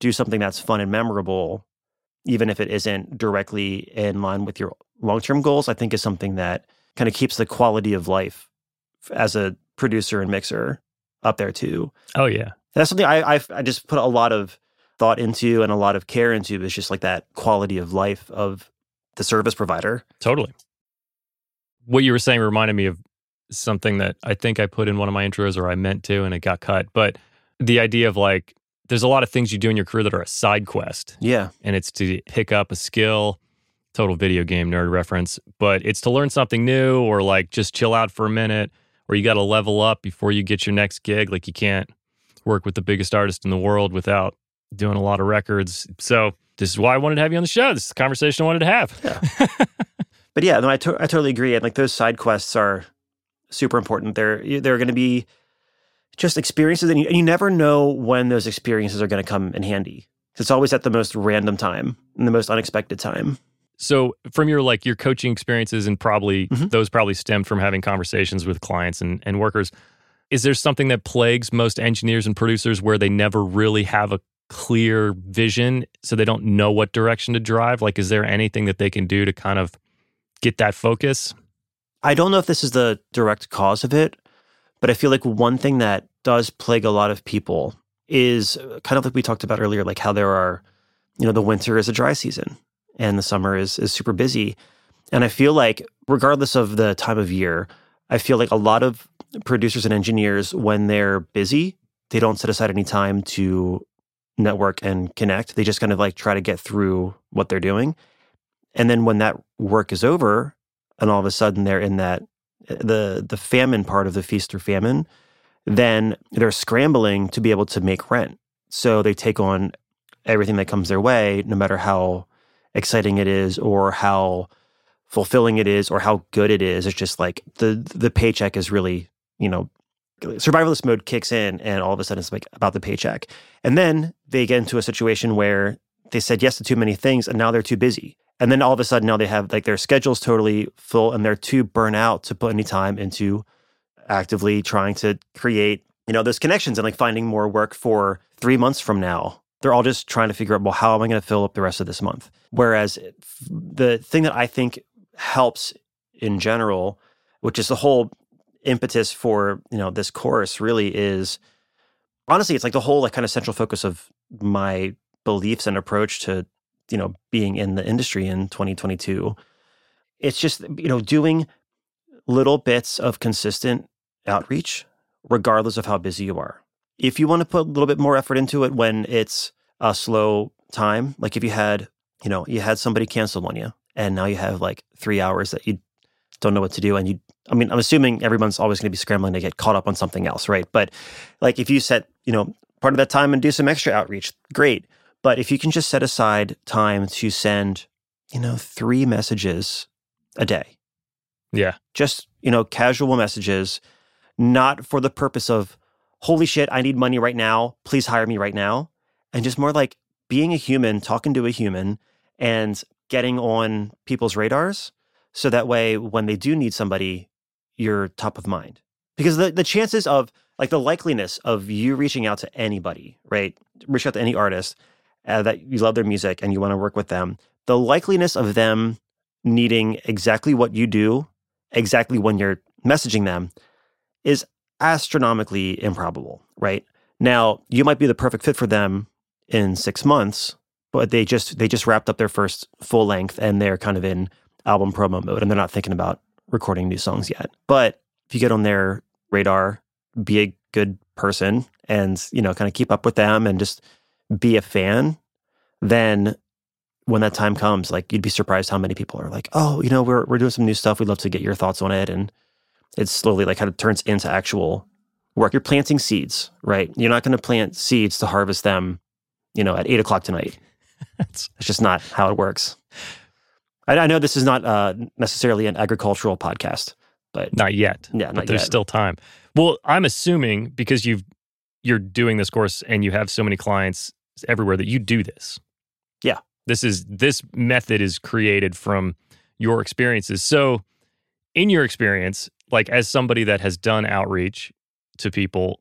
do something that's fun and memorable even if it isn't directly in line with your long term goals, I think is something that kind of keeps the quality of life as a producer and mixer up there too. Oh yeah, that's something I I've, I just put a lot of thought into and a lot of care into. Is just like that quality of life of the service provider. Totally. What you were saying reminded me of something that I think I put in one of my intros or I meant to and it got cut. But the idea of like there's a lot of things you do in your career that are a side quest. Yeah. And it's to pick up a skill, total video game nerd reference, but it's to learn something new or like just chill out for a minute or you got to level up before you get your next gig. Like you can't work with the biggest artist in the world without doing a lot of records. So this is why I wanted to have you on the show. This is the conversation I wanted to have. Yeah. but yeah, no, I, to- I totally agree. And like those side quests are super important. They're, they're going to be just experiences, and you, and you never know when those experiences are going to come in handy. It's always at the most random time and the most unexpected time. So, from your like your coaching experiences, and probably mm-hmm. those probably stemmed from having conversations with clients and, and workers. Is there something that plagues most engineers and producers where they never really have a clear vision, so they don't know what direction to drive? Like, is there anything that they can do to kind of get that focus? I don't know if this is the direct cause of it, but I feel like one thing that does plague a lot of people is uh, kind of like we talked about earlier, like how there are, you know, the winter is a dry season and the summer is is super busy. And I feel like regardless of the time of year, I feel like a lot of producers and engineers, when they're busy, they don't set aside any time to network and connect. They just kind of like try to get through what they're doing. And then when that work is over, and all of a sudden they're in that eh, the the famine part of the feast or famine, then they're scrambling to be able to make rent. So they take on everything that comes their way, no matter how exciting it is or how fulfilling it is or how good it is. It's just like the the paycheck is really, you know, survivalist mode kicks in and all of a sudden it's like about the paycheck. And then they get into a situation where they said yes to too many things and now they're too busy. And then all of a sudden now they have like their schedule's totally full and they're too burnt out to put any time into actively trying to create, you know, those connections and like finding more work for three months from now. They're all just trying to figure out, well, how am I going to fill up the rest of this month? Whereas the thing that I think helps in general, which is the whole impetus for, you know, this course really is honestly, it's like the whole like kind of central focus of my beliefs and approach to you know being in the industry in 2022 it's just you know doing little bits of consistent outreach regardless of how busy you are. If you want to put a little bit more effort into it when it's a slow time like if you had you know you had somebody cancel on you and now you have like three hours that you don't know what to do and you i mean i'm assuming everyone's always going to be scrambling to get caught up on something else right? But like if you set you know part of that time and do some extra outreach great But if you can just set aside time to send, you know, three messages a day, Yeah. just, you know, casual messages, not for the purpose of, holy shit, I need money right now. Please hire me right now. And just more like being a human, talking to a human and getting on people's radars. So that way, when they do need somebody, you're top of mind. Because the, the chances of, like, the likeliness of you reaching out to anybody, right? Reach out to any artist uh, that you love their music and you want to work with them, the likeliness of them needing exactly what you do, exactly when you're messaging them, is astronomically improbable, right? Now, you might be the perfect fit for them in six months, but they just they just wrapped up their first full length and they're kind of in album promo mode and they're not thinking about recording new songs yet. But if you get on their radar, be a good person and, you know, kind of keep up with them and just be a fan, then when that time comes, like you'd be surprised how many people are like, "Oh, you know, we're we're doing some new stuff. We'd love to get your thoughts on it." And it slowly like kind of turns into actual work. You're planting seeds, right? You're not going to plant seeds to harvest them, you know, at eight o'clock tonight. That's It's just not how it works. I, I know this is not uh, necessarily an agricultural podcast, but not yet. yeah, but there's yet. still time. Well, I'm assuming because you've you're doing this course and you have so many clients everywhere that you do this. Yeah. This is this method is created from your experiences. So, in your experience, like as somebody that has done outreach to people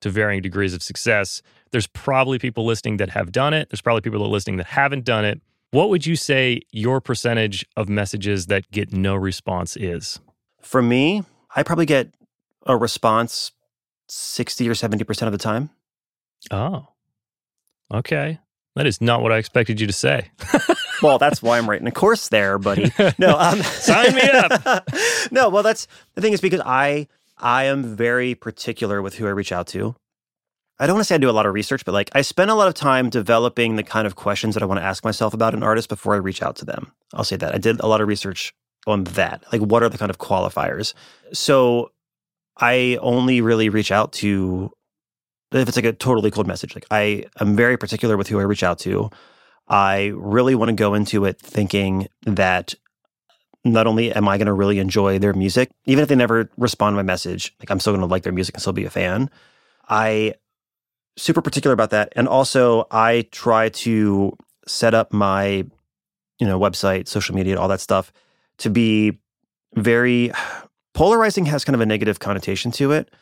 to varying degrees of success, there's probably people listening that have done it. There's probably people that are listening that haven't done it. What would you say your percentage of messages that get no response is? For me, I probably get a response 60 or 70% of the time. Oh, okay. That is not what I expected you to say. Well, that's why I'm writing a course there, buddy. No, um, Sign me up. no, well, that's the thing is because I I am very particular with who I reach out to. I don't want to say I do a lot of research, but like I spend a lot of time developing the kind of questions that I want to ask myself about an artist before I reach out to them. I'll say that I did a lot of research on that. Like, what are the kind of qualifiers? So I only really reach out to if it's like a totally cold message. Like I am very particular with who I reach out to. I really want to go into it thinking that not only am I going to really enjoy their music, even if they never respond to my message, like I'm still going to like their music and still be a fan. I super particular about that, and also I try to set up my, you know, website, social media, all that stuff to be very polarizing. Has kind of a negative connotation to it,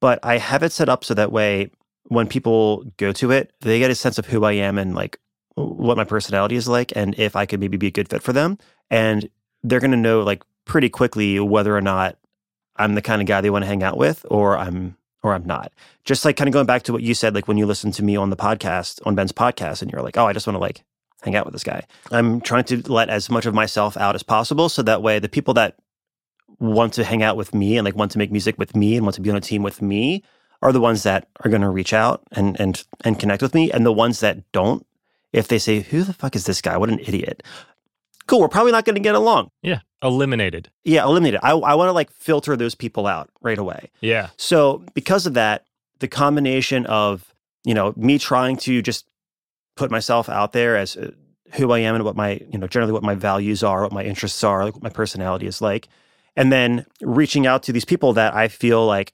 but I have it set up so that way when people go to it, they get a sense of who I am and like what my personality is like, and if I could maybe be a good fit for them, and they're going to know like pretty quickly whether or not I'm the kind of guy they want to hang out with or I'm or I'm not. Just like kind of going back to what you said like when you listen to me on the podcast on Ben's podcast and you're like, "Oh, I just want to like hang out with this guy." I'm trying to let as much of myself out as possible so that way the people that want to hang out with me and like want to make music with me and want to be on a team with me are the ones that are going to reach out and and and connect with me. And the ones that don't if they say who the fuck is this guy? What an idiot. Cool we're probably not going to get along. Yeah, eliminated. yeah eliminated. I, I want to like filter those people out right away. Yeah, so because of that the combination of you know me trying to just put myself out there as uh, who i am and what my you know generally what my values are what my interests are like what my personality is like and then reaching out to these people that i feel like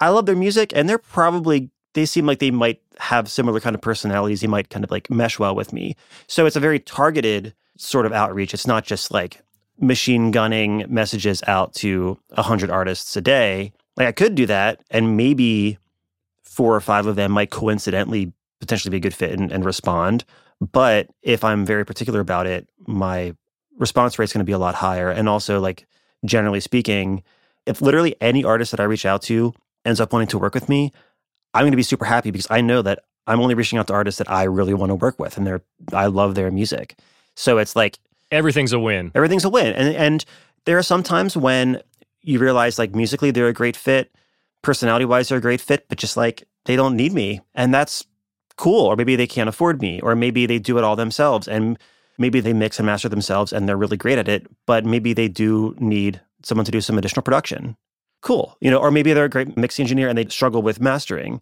i love their music and they're probably they seem like they might have similar kind of personalities. They might kind of like mesh well with me. So it's a very targeted sort of outreach. It's not just like machine gunning messages out to 100 artists a day. Like i could do that and maybe four or five of them might coincidentally potentially be a good fit and, and respond. But if i'm very particular about it my response rate's going to be a lot higher. And also like generally speaking if literally any artist that i reach out to ends up wanting to work with me i'm going to be super happy because i know that i'm only reaching out to artists that i really want to work with and they're i love their music so it's like everything's a win. everything's a win. And and there are some times when you realize like musically they're a great fit, personality wise they're a great fit, but just like they don't need me, and that's cool. Or maybe they can't afford me, or maybe they do it all themselves, and maybe they mix and master themselves and they're really great at it, but maybe they do need someone to do some additional production. Cool, you know, or maybe they're a great mix engineer and they struggle with mastering.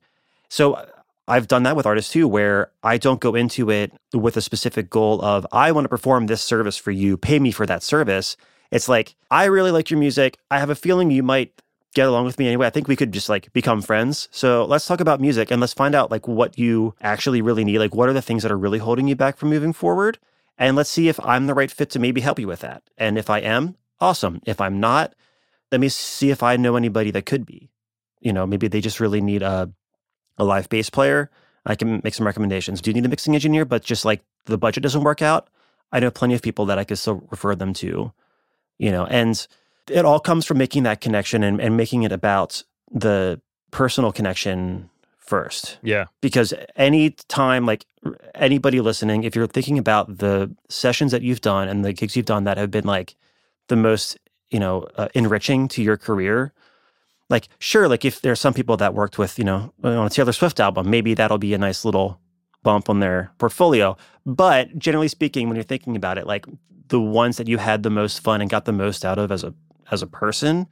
So uh, I've done that with artists too, where I don't go into it with a specific goal of, I want to perform this service for you, pay me for that service. It's like, I really like your music. I have a feeling you might get along with me anyway. I think we could just like become friends. So let's talk about music and let's find out like what you actually really need. Like, what are the things that are really holding you back from moving forward? And let's see if I'm the right fit to maybe help you with that. And if I am, awesome. If I'm not, let me see if I know anybody that could be. You know, maybe they just really need a a live bass player, I can make some recommendations. Do you need a mixing engineer, but just like the budget doesn't work out? I know plenty of people that I could still refer them to, you know, and it all comes from making that connection and, and making it about the personal connection first. Yeah. Because any time, like anybody listening, if you're thinking about the sessions that you've done and the gigs you've done that have been like the most, you know, uh, enriching to your career, like sure like if there's some people that worked with you know on a taylor swift album maybe that'll be a nice little bump on their portfolio. But generally speaking when you're thinking about it like the ones that you had the most fun and got the most out of as a as a person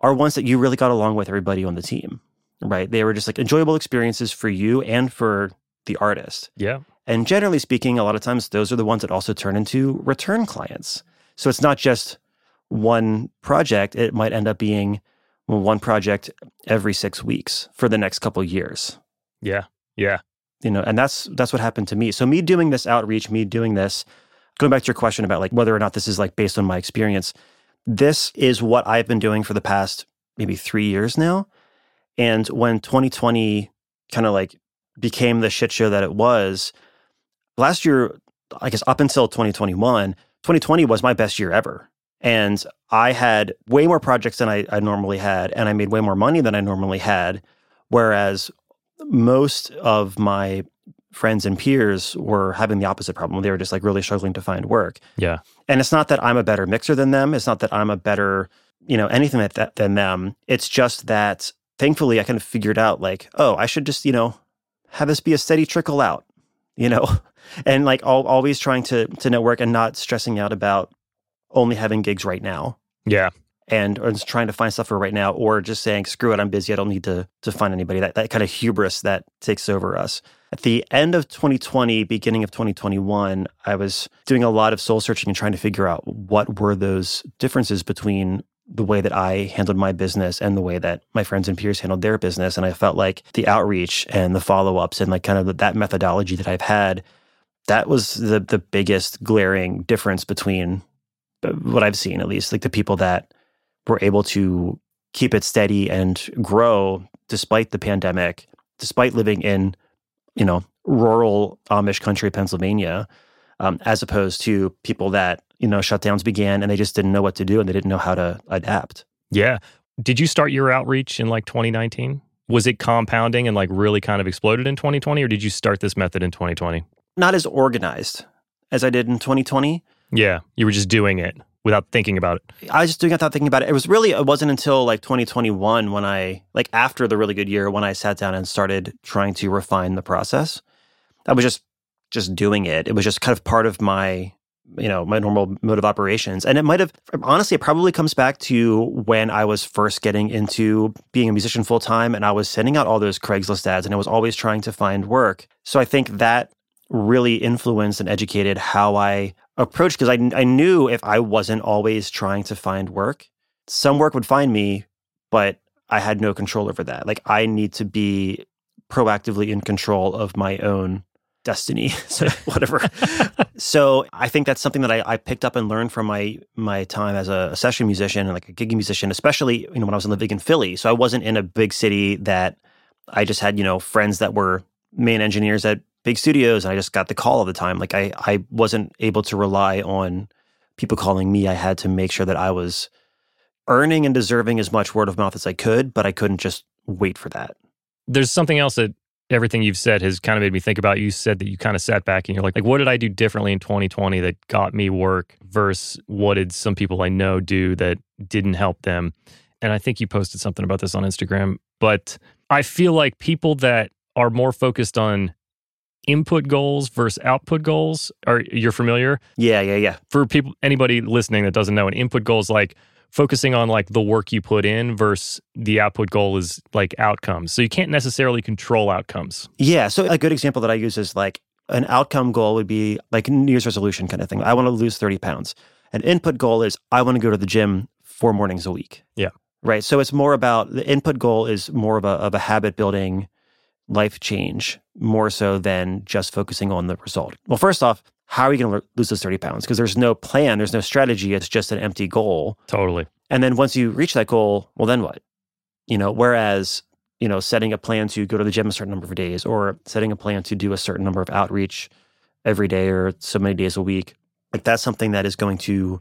are ones that you really got along with everybody on the team right? They were just like enjoyable experiences for you and for the artist yeah and generally speaking a lot of times those are the ones that also turn into return clients so it's not just one project it might end up being one project every six weeks for the next couple years. Yeah. Yeah. You know, and that's that's what happened to me. So me doing this outreach, me doing this, going back to your question about like whether or not this is like based on my experience, this is what I've been doing for the past maybe three years now. And when 2020 kind of like became the shit show that it was, last year, I guess up until 2021, 2020 was my best year ever. And I had way more projects than I, I, normally had, and I made way more money than I normally had. Whereas most of my friends and peers were having the opposite problem. They were just like really struggling to find work. Yeah. And it's not that I'm a better mixer than them. It's not that I'm a better, you know, anything like that than them. It's just that thankfully I kind of figured out like, oh, I should just, you know, have this be a steady trickle out, you know, and like all, always trying to to network and not stressing out about only having gigs right now. Yeah. And or trying to find stuff for right now, or just saying, screw it, I'm busy. I don't need to to find anybody. That that kind of hubris that takes over us. At the end of 2020, beginning of 2021, I was doing a lot of soul searching and trying to figure out what were those differences between the way that I handled my business and the way that my friends and peers handled their business. And I felt like the outreach and the follow ups and like kind of that methodology that I've had, that was the the biggest glaring difference between uh, what I've seen at least, like the people that were able to keep it steady and grow despite the pandemic, despite living in, you know, rural Amish country, Pennsylvania, um, as opposed to people that, you know, shutdowns began and they just didn't know what to do and they didn't know how to adapt. Yeah. Did you start your outreach in like 2019? Was it compounding and like really kind of exploded in 2020 or did you start this method in 2020? Not as organized as I did in 2020. Yeah, you were just doing it without thinking about it. I was just doing it without thinking about it. It was really it wasn't until like 2021 when I like after the really good year when I sat down and started trying to refine the process. I was just just doing it. It was just kind of part of my you know my normal mode of operations and it might have honestly it probably comes back to when i was first getting into being a musician full time and i was sending out all those craigslist ads and i was always trying to find work so i think that really influenced and educated how i approached because I, I knew if I wasn't always trying to find work, some work would find me, but I had no control over that. Like I need to be proactively in control of my own destiny, so whatever. so I think that's something that I, I, picked up and learned from my my time as a, session musician and like a gigging musician, especially you know when I was living in Philly. So I wasn't in a big city that I just had you know friends that were main engineers at big studios and I just got the call all the time. Like I I wasn't able to rely on people calling me. I had to make sure that I was earning and deserving as much word of mouth as I could, but I couldn't just wait for that. There's something else that everything you've said has kind of made me think about. You said that you kind of sat back and you're like, like what did I do differently in 2020 that got me work versus what did some people I know do that didn't help them? And I think you posted something about this on Instagram, but I feel like people that are more focused on input goals versus output goals. Are you're familiar? Yeah, yeah, yeah. For people, anybody listening that doesn't know, an input goal is like focusing on like the work you put in versus the output goal is like outcomes. So you can't necessarily control outcomes. Yeah. So a good example that I use is like an outcome goal would be like New Year's resolution kind of thing. I want to lose 30 pounds. An input goal is I want to go to the gym four mornings a week. Yeah. Right. So it's more about the input goal is more of a of a habit building life change more so than just focusing on the result. Well, first off, how are you going to lose those 30 pounds? Because there's no plan, there's no strategy. It's just an empty goal. Totally. And then once you reach that goal, well, then what? You know, whereas, you know, setting a plan to go to the gym a certain number of days or setting a plan to do a certain number of outreach every day or so many days a week, like that's something that is going to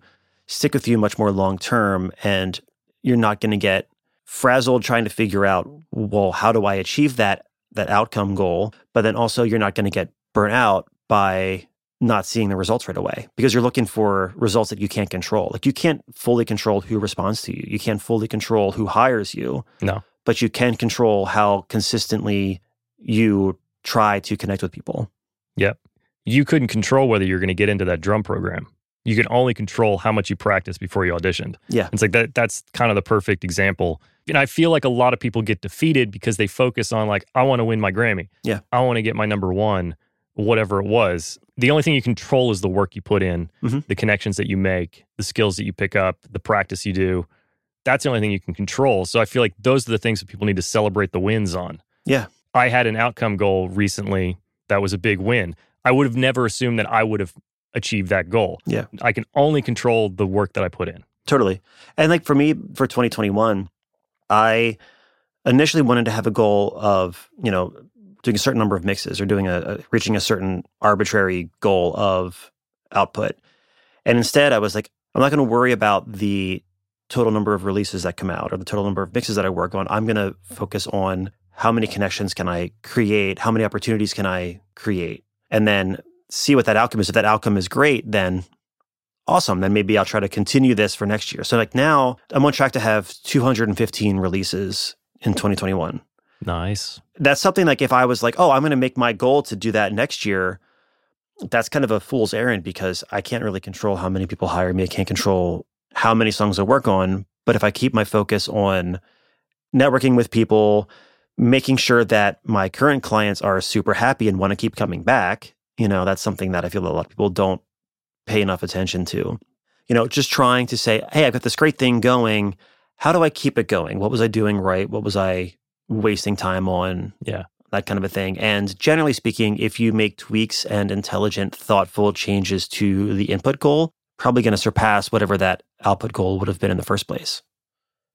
stick with you much more long term. And you're not going to get frazzled trying to figure out, well, how do I achieve that that outcome goal? But then also you're not going to get burnt out by not seeing the results right away because you're looking for results that you can't control. Like you can't fully control who responds to you. You can't fully control who hires you. No. But you can control how consistently you try to connect with people. Yep. You couldn't control whether you're going to get into that drum program. You can only control how much you practice before you auditioned. Yeah. It's like that that's kind of the perfect example. And I feel like a lot of people get defeated because they focus on like I want to win my Grammy. Yeah. I want to get my number 1 whatever it was. The only thing you control is the work you put in, Mhm. the connections that you make, the skills that you pick up, the practice you do. That's the only thing you can control. So I feel like those are the things that people need to celebrate the wins on. Yeah. I had an outcome goal recently that was a big win. I would have never assumed that I would have achieved that goal. Yeah. I can only control the work that I put in. Totally. And like for me, for 2021, I initially wanted to have a goal of, you know, doing a certain number of mixes or doing a, a reaching a certain arbitrary goal of output. And instead, I was like, I'm not going to worry about the total number of releases that come out or the total number of mixes that I work on. I'm going to focus on how many connections can I create? How many opportunities can I create? And then see what that outcome is. If that outcome is great, then awesome. Then maybe I'll try to continue this for next year. So like now I'm on track to have 215 releases in 2021. Nice. That's something like if I was like, oh, I'm going to make my goal to do that next year, that's kind of a fool's errand because I can't really control how many people hire me. I can't control how many songs I work on. But if I keep my focus on networking with people, making sure that my current clients are super happy and want to keep coming back, you know, that's something that I feel a lot of people don't pay enough attention to. You know, just trying to say, hey, I've got this great thing going. How do I keep it going? What was I doing right? What was I wasting time on? Yeah. That kind of a thing. And generally speaking, if you make tweaks and intelligent, thoughtful changes to the input goal, probably going to surpass whatever that output goal would have been in the first place.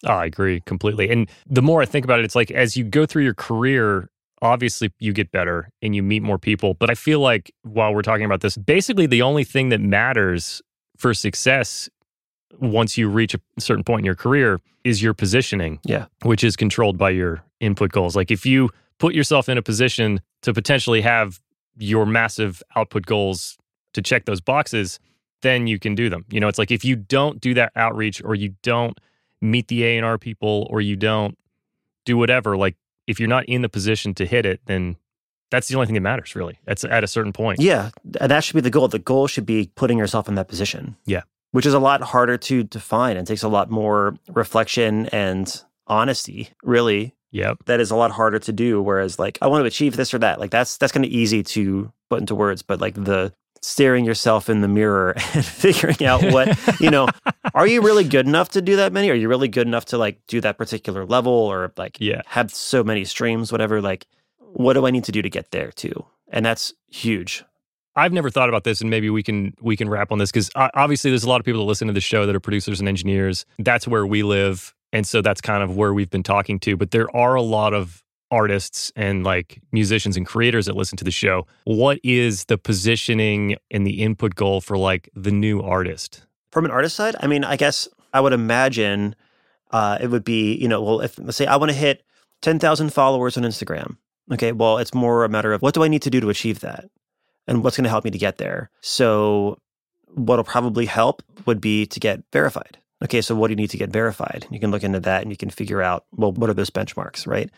Oh, I agree completely. And the more I think about it, it's like as you go through your career, obviously you get better and you meet more people. But I feel like while we're talking about this, basically the only thing that matters for success once you reach a certain point in your career is your positioning. Yeah. Which is controlled by your input goals. Like if you put yourself in a position to potentially have your massive output goals to check those boxes, then you can do them. You know, it's like if you don't do that outreach or you don't meet the A&R people or you don't do whatever, like if you're not in the position to hit it, then that's the only thing that matters really. That's at a certain point. Yeah. And that should be the goal. The goal should be putting yourself in that position. Yeah. Which is a lot harder to define and takes a lot more reflection and honesty, really. Yep. That is a lot harder to do. Whereas like I want to achieve this or that. Like that's that's kind of easy to put into words. But like the staring yourself in the mirror and figuring out what, you know, are you really good enough to do that many? Are you really good enough to like do that particular level or like Yeah. have so many streams, whatever? Like, what do I need to do to get there too? And that's huge. I've never thought about this, and maybe we can we can wrap on this because uh, obviously there's a lot of people that listen to the show that are producers and engineers. That's where we live, and so that's kind of where we've been talking to. But there are a lot of artists and like musicians and creators that listen to the show. What is the positioning and the input goal for like the new artist? From an artist side, I mean, I guess I would imagine uh, it would be, you know, well, if let's say I want to hit 10,000 followers on Instagram. Okay, well, it's more a matter of what do I need to do to achieve that? And what's going to help me to get there? So, what'll probably help would be to get verified. Okay, so what do you need to get verified? You can look into that and you can figure out, well, what are those benchmarks, right?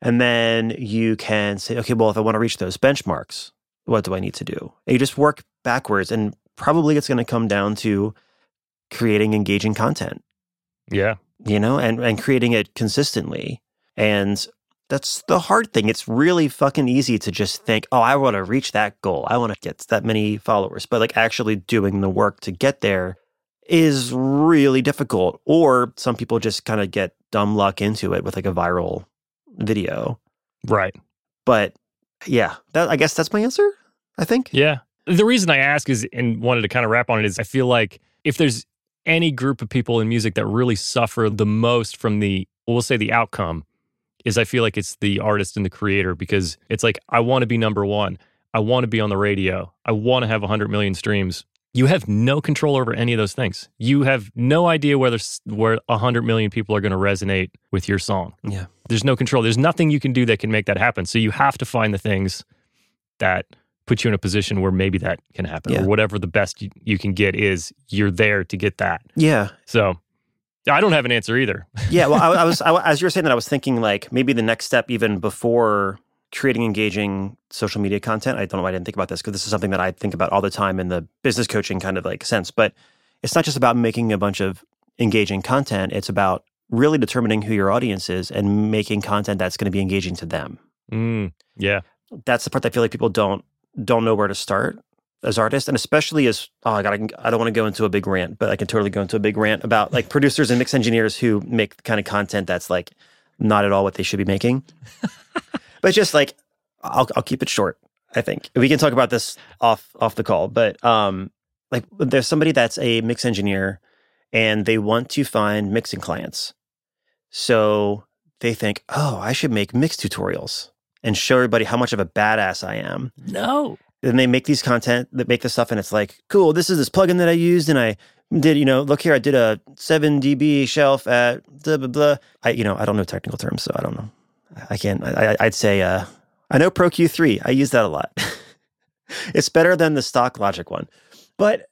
And then you can say, okay, well, if I want to reach those benchmarks, what do I need to do? And you just work backwards. And probably it's going to come down to creating engaging content. Yeah. you know, and, and creating it consistently. And that's the hard thing. It's really fucking easy to just think, oh, I want to reach that goal. I want to get that many followers. But like actually doing the work to get there is really difficult. Or some people just kind of get dumb luck into it with like a viral video. Right. But yeah, that I guess that's my answer. I think. Yeah. The reason I ask is, and wanted to kind of wrap on it, is I feel like if there's any group of people in music that really suffer the most from the, we'll say the outcome, is I feel like it's the artist and the creator because it's like, I want to be number one. I want to be on the radio. I want to have 100 million streams. You have no control over any of those things. You have no idea whether where 100 million people are going to resonate with your song. Yeah. There's no control. There's nothing you can do that can make that happen. So you have to find the things that put you in a position where maybe that can happen Yeah. or whatever the best you, you can get is you're there to get that. Yeah. So I don't have an answer either. Yeah, well, I, I was I, as you were saying that, I was thinking like maybe the next step, even before creating engaging social media content. I don't know why I didn't think about this because this is something that I think about all the time in the business coaching kind of like sense. But it's not just about making a bunch of engaging content; it's about really determining who your audience is and making content that's going to be engaging to them. Mm, yeah. That's the part that I feel like people don't don't know where to start as artists, and especially as oh, I got I don't want to go into a big rant, but I can totally go into a big rant about like producers and mix engineers who make kind of content that's like not at all what they should be making. but just like I'll I'll keep it short. I think we can talk about this off off the call, but um, like there's somebody that's a mix engineer, and they want to find mixing clients, so they think, oh, I should make mix tutorials and show everybody how much of a badass I am No. then they make these content that make this stuff and it's like cool this is this plugin that i used and i did you know look here i did a 7 db shelf at blah blah blah i you know i don't know technical terms so i don't know i can't I, i'd say uh i know Pro-Q 3 i use that a lot. It's better than the stock logic one. But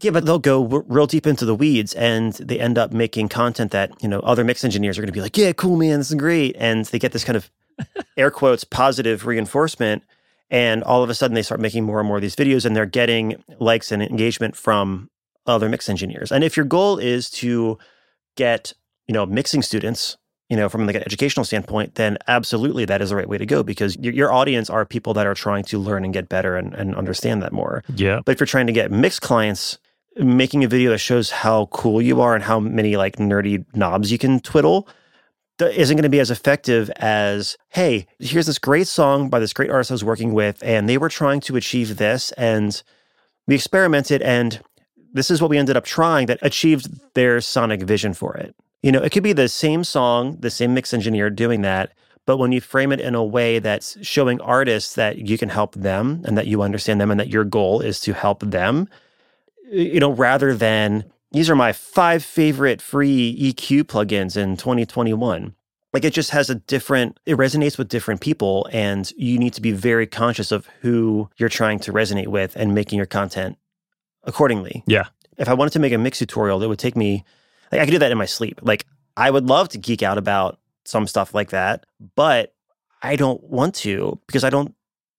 yeah but they'll go w- real deep into the weeds and they end up making content that you know other mix engineers are going to be like yeah cool man this is great. And they get this kind of air quotes positive reinforcement and all of a sudden they start making more and more of these videos and they're getting likes and engagement from other mix engineers. And if your goal is to get you know mixing students you know from like an educational standpoint then absolutely that is the right way to go because your, your audience are people that are trying to learn and get better and, and understand that more Yeah. but if you're trying to get mixed clients making a video that shows how cool you are and how many like nerdy knobs you can twiddle isn't going to be as effective as hey here's this great song by this great artist i was working with and they were trying to achieve this and we experimented and this is what we ended up trying that achieved their sonic vision for it you know it could be the same song the same mix engineer doing that but when you frame it in a way that's showing artists that you can help them and that you understand them and that your goal is to help them you know rather than these are my five favorite free EQ plugins in 2021 like it just has a different it resonates with different people and you need to be very conscious of who you're trying to resonate with and making your content accordingly Yeah. if i wanted to make a mix tutorial it would take me like i could do that in my sleep like i would love to geek out about some stuff like that but i don't want to because i don't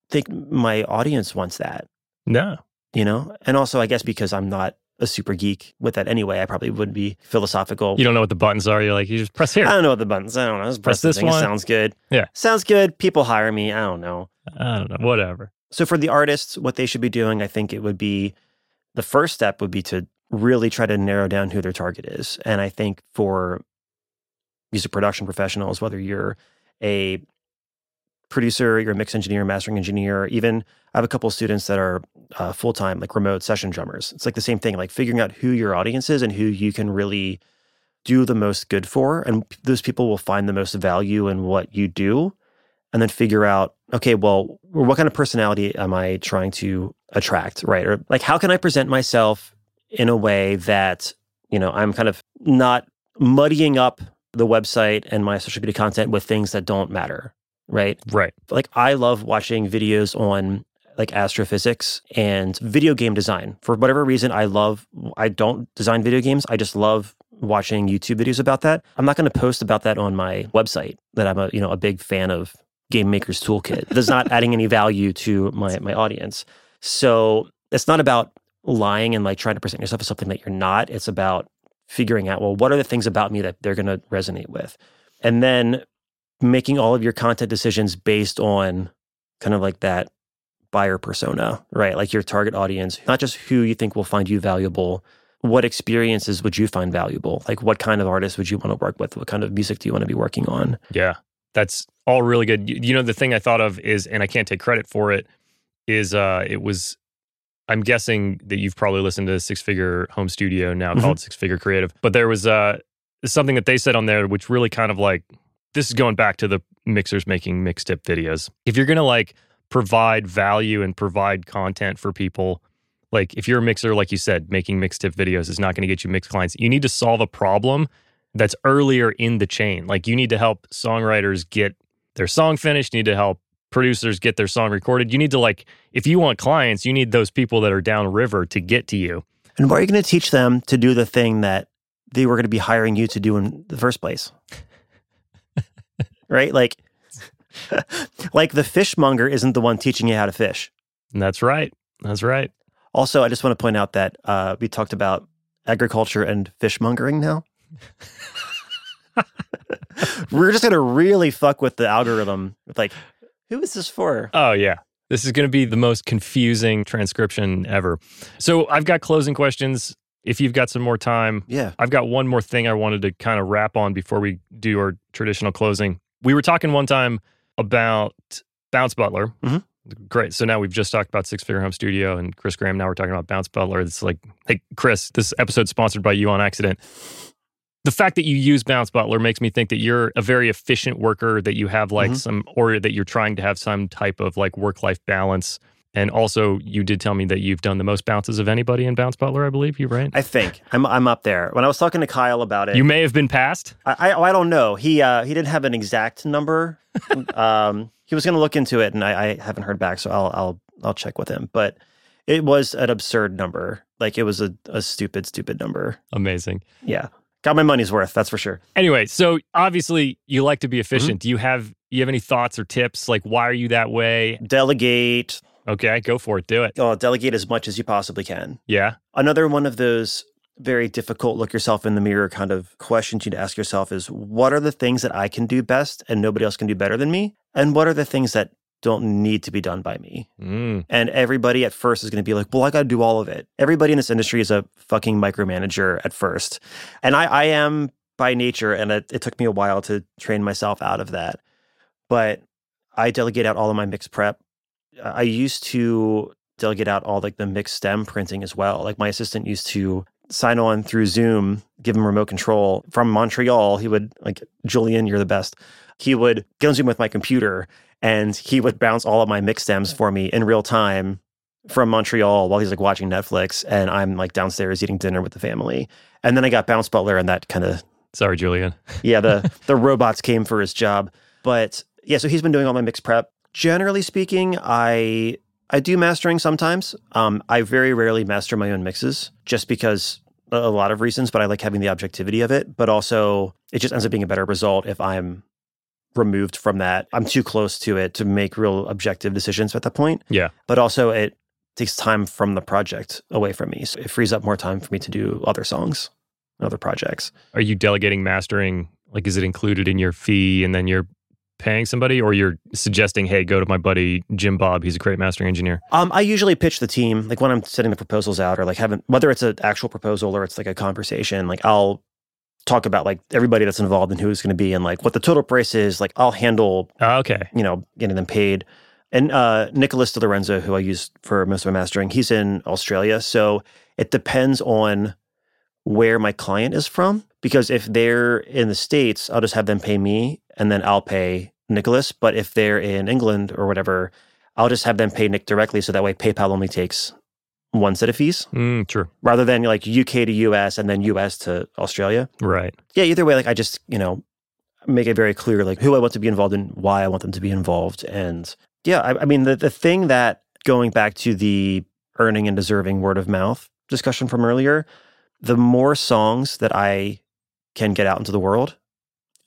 think my audience wants that No. you know and also i guess because i'm not a super geek with that anyway i probably would be philosophical You don't know what the buttons are. You're like, you just press here. I don't know what the buttons. I don't know. Just Press press, this thing. It one. sounds good. Yeah. Sounds good. People hire me. I don't know. I don't know. Whatever. So for the artists, what they should be doing, I think it would be the first step would be to really try to narrow down who their target is. And I think for music production professionals, whether you're a producer, you're a mix engineer, mastering engineer, even I have a couple of students that are uh, full time, like remote session drummers. It's like the same thing, like figuring out who your audience is and who you can really do the most good for. And those people will find the most value in what you do. And then figure out, okay, well, what kind of personality am I trying to attract, right? Or like, how can I present myself in a way that, you know, I'm kind of not muddying up the website and my social media content with things that don't matter, right? Right. like I love watching videos on like astrophysics and video game design. For whatever reason, I love I don't design video games. I just love watching YouTube videos about that. I'm not going to post about that on my website that I'm a, you know, a big fan of Game Maker's Toolkit. That's not adding any value to my my audience. So, it's not about lying and like trying to present yourself as something that you're not. It's about figuring out, well, what are the things about me that they're going to resonate with? And then making all of your content decisions based on kind of like that buyer persona, right? Like your target audience, not just who you think will find you valuable. What experiences would you find valuable? Like what kind of artist would you want to work with? What kind of music do you want to be working on? Yeah. That's all really good. You, you know, the thing I thought of is, and I can't take credit for it, is uh it was I'm guessing that you've probably listened to Six Figure Home Studio now Mhm. called Six Figure Creative. But there was uh something that they said on there which really kind of like this is going back to the mixers making mixtip videos. If you're gonna like provide value and provide content for people, like if you're a mixer, like you said, making mixtip videos is not gonna get you mix clients. You need to solve a problem that's earlier in the chain. Like you need to help songwriters get their song finished, you need to help producers get their song recorded. You need to like if you want clients, you need those people that are downriver to get to you. And why are you going to teach them to do the thing that they were going to be hiring you to do in the first place? right? Like, like the fishmonger isn't the one teaching you how to fish. That's right. That's right. Also, I just want to point out that uh, we talked about agriculture and fishmongering now. We're just going to really fuck with the algorithm. With like, who is this for? Oh yeah. This is going to be the most confusing transcription ever. So I've got closing questions. If you've got some more time, Yeah. I've got one more thing I wanted to kind of wrap on before we do our traditional closing. We were talking one time about Bounce Butler. Mhm. Great. So now we've just talked about Six Figure Home Studio and Chris Graham. Now we're talking about Bounce Butler. It's like, hey, Chris, this episode's sponsored by you on accident. The fact that you use Bounce Butler makes me think that you're a very efficient worker, that you have like Mhm. some, or that you're trying to have some type of like work life balance. And also, you did tell me that you've done the most bounces of anybody in Bounce Butler, I believe. You right? I think I'm I'm up there. When I was talking to Kyle about it, You may have been passed. I, I I don't know. He uh he didn't have an exact number. um, he was going to look into it, and I, I haven't heard back, so I'll I'll I'll check with him. But it was an absurd number. Like it was a, a stupid stupid number. Amazing. Yeah, got my money's worth. That's for sure. Anyway, so obviously you like to be Mm-hmm. efficient. Do you have you have any thoughts or tips? Like why are you that way? Delegate. Okay, go for it. Do it. Oh, delegate as much as you possibly can. Yeah. Another one of those very difficult look yourself in the mirror kind of questions you need to ask yourself is what are the things that I can do best and nobody else can do better than me? And what are the things that don't need to be done by me? Mm, And everybody at first is going to be like, well, I got to do all of it. Everybody in this industry is a fucking micromanager at first. And I, I am by nature, and it, it took me a while to train myself out of that. But I delegate out all of my mix prep. I used to delegate out all like the mixed stem printing as well. Like my assistant used to sign on through Zoom, give him remote control from Montreal. He would like, Julian, you're the best. He would get on Zoom with my computer and he would bounce all of my mix stems for me in real time from Montreal while he's like watching Netflix and I'm like downstairs eating dinner with the family. And then I got Bounce Butler and that kind of sorry, Julian. yeah, the the robots came for his job. But yeah, so he's been doing all my mix prep. Generally speaking, I I do mastering sometimes. Um, I very rarely master my own mixes just because a a lot of reasons, but I like having the objectivity of it. But also, it just ends up being a better result if I'm removed from that. I'm too close to it to make real objective decisions at that point. Yeah. But also, it takes time from the project away from me. So it frees up more time for me to do other songs, and other projects. Are you delegating mastering? Like, is it included in your fee and then you're paying somebody or you're suggesting, hey, go to my buddy Jim Bob. He's a great mastering engineer. Um, I usually pitch the team, like when I'm sending the proposals out, or like having whether it's an actual proposal or it's like a conversation. Like I'll talk about like everybody that's involved and who's going to be and like what the total price is. Like I'll handle, Ah, okay. you know, getting them paid. And uh, Nicholas De Lorenzo, who I use for most of my mastering, he's in Australia, so it depends on where my client is from. Because if they're in the states, I'll just have them pay me, and then I'll pay Nicholas. But if they're in England or whatever, I'll just have them pay Nick directly, so that way PayPal only takes one set of fees Mm, true. rather than like UK to US and then US to Australia. Right. Yeah, either way, like I just you know make it very clear like who I want to be involved in, why I want them to be involved, and yeah, I, I mean the the thing that going back to the earning and deserving word of mouth discussion from earlier, the more songs that I can get out into the world,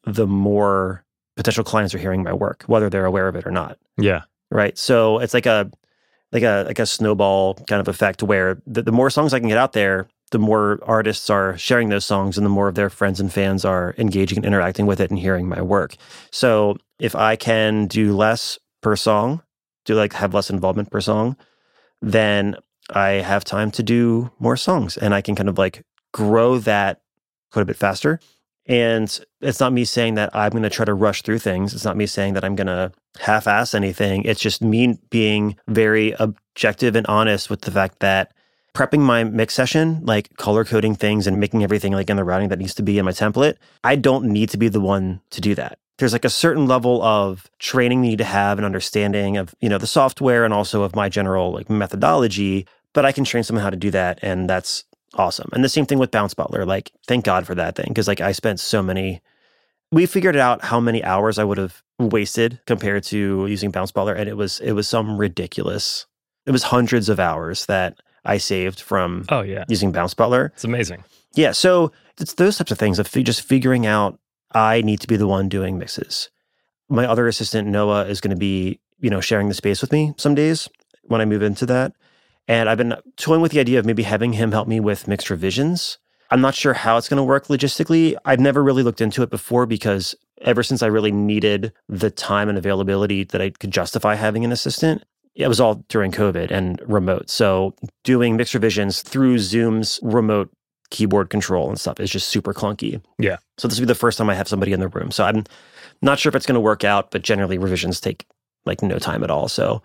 the more potential clients are hearing my work, whether they're aware of it or not Yeah. right? So it's like a like a like a snowball kind of effect where the, the more songs I can get out there, the more artists are sharing those songs and the more of their friends and fans are engaging and interacting with it and hearing my work. So if I can do less per song, do like have less involvement per song, then I have time to do more songs and I can kind of like grow that quite a bit faster. And it's not me saying that I'm going to try to rush through things. It's not me saying that I'm going to half ass anything. It's just me being very objective and honest with the fact that prepping my mix session, like color coding things and making everything like in the routing that needs to be in my template, I don't need to be the one to do that. There's like a certain level of training you need to have and understanding of, you know, the software and also of my general like methodology, but I can train someone how to do that and that's awesome. And the same thing with Bounce Butler. Like, thank God for that thing because like I spent so many. We figured out how many hours I would have wasted compared to using Bounce Butler, and it was it was some ridiculous. It was hundreds of hours that I saved from Oh yeah. using Bounce Butler. It's amazing. Yeah, so it's those types of things of just figuring out I need to be the one doing mixes. My other assistant Noah is going to be, you know, sharing the space with me some days when I move into that. And I've been toying with the idea of maybe having him help me with mixed revisions. I'm not sure how it's going to work logistically. I've never really looked into it before because ever since I really needed the time and availability that I could justify having an assistant, it was all during COVID and remote. So doing mixed revisions through Zoom's remote keyboard control and stuff is just super clunky. Yeah. So this will be the first time I have somebody in the room. So I'm not sure if it's going to work out, but generally revisions take like no time at all. So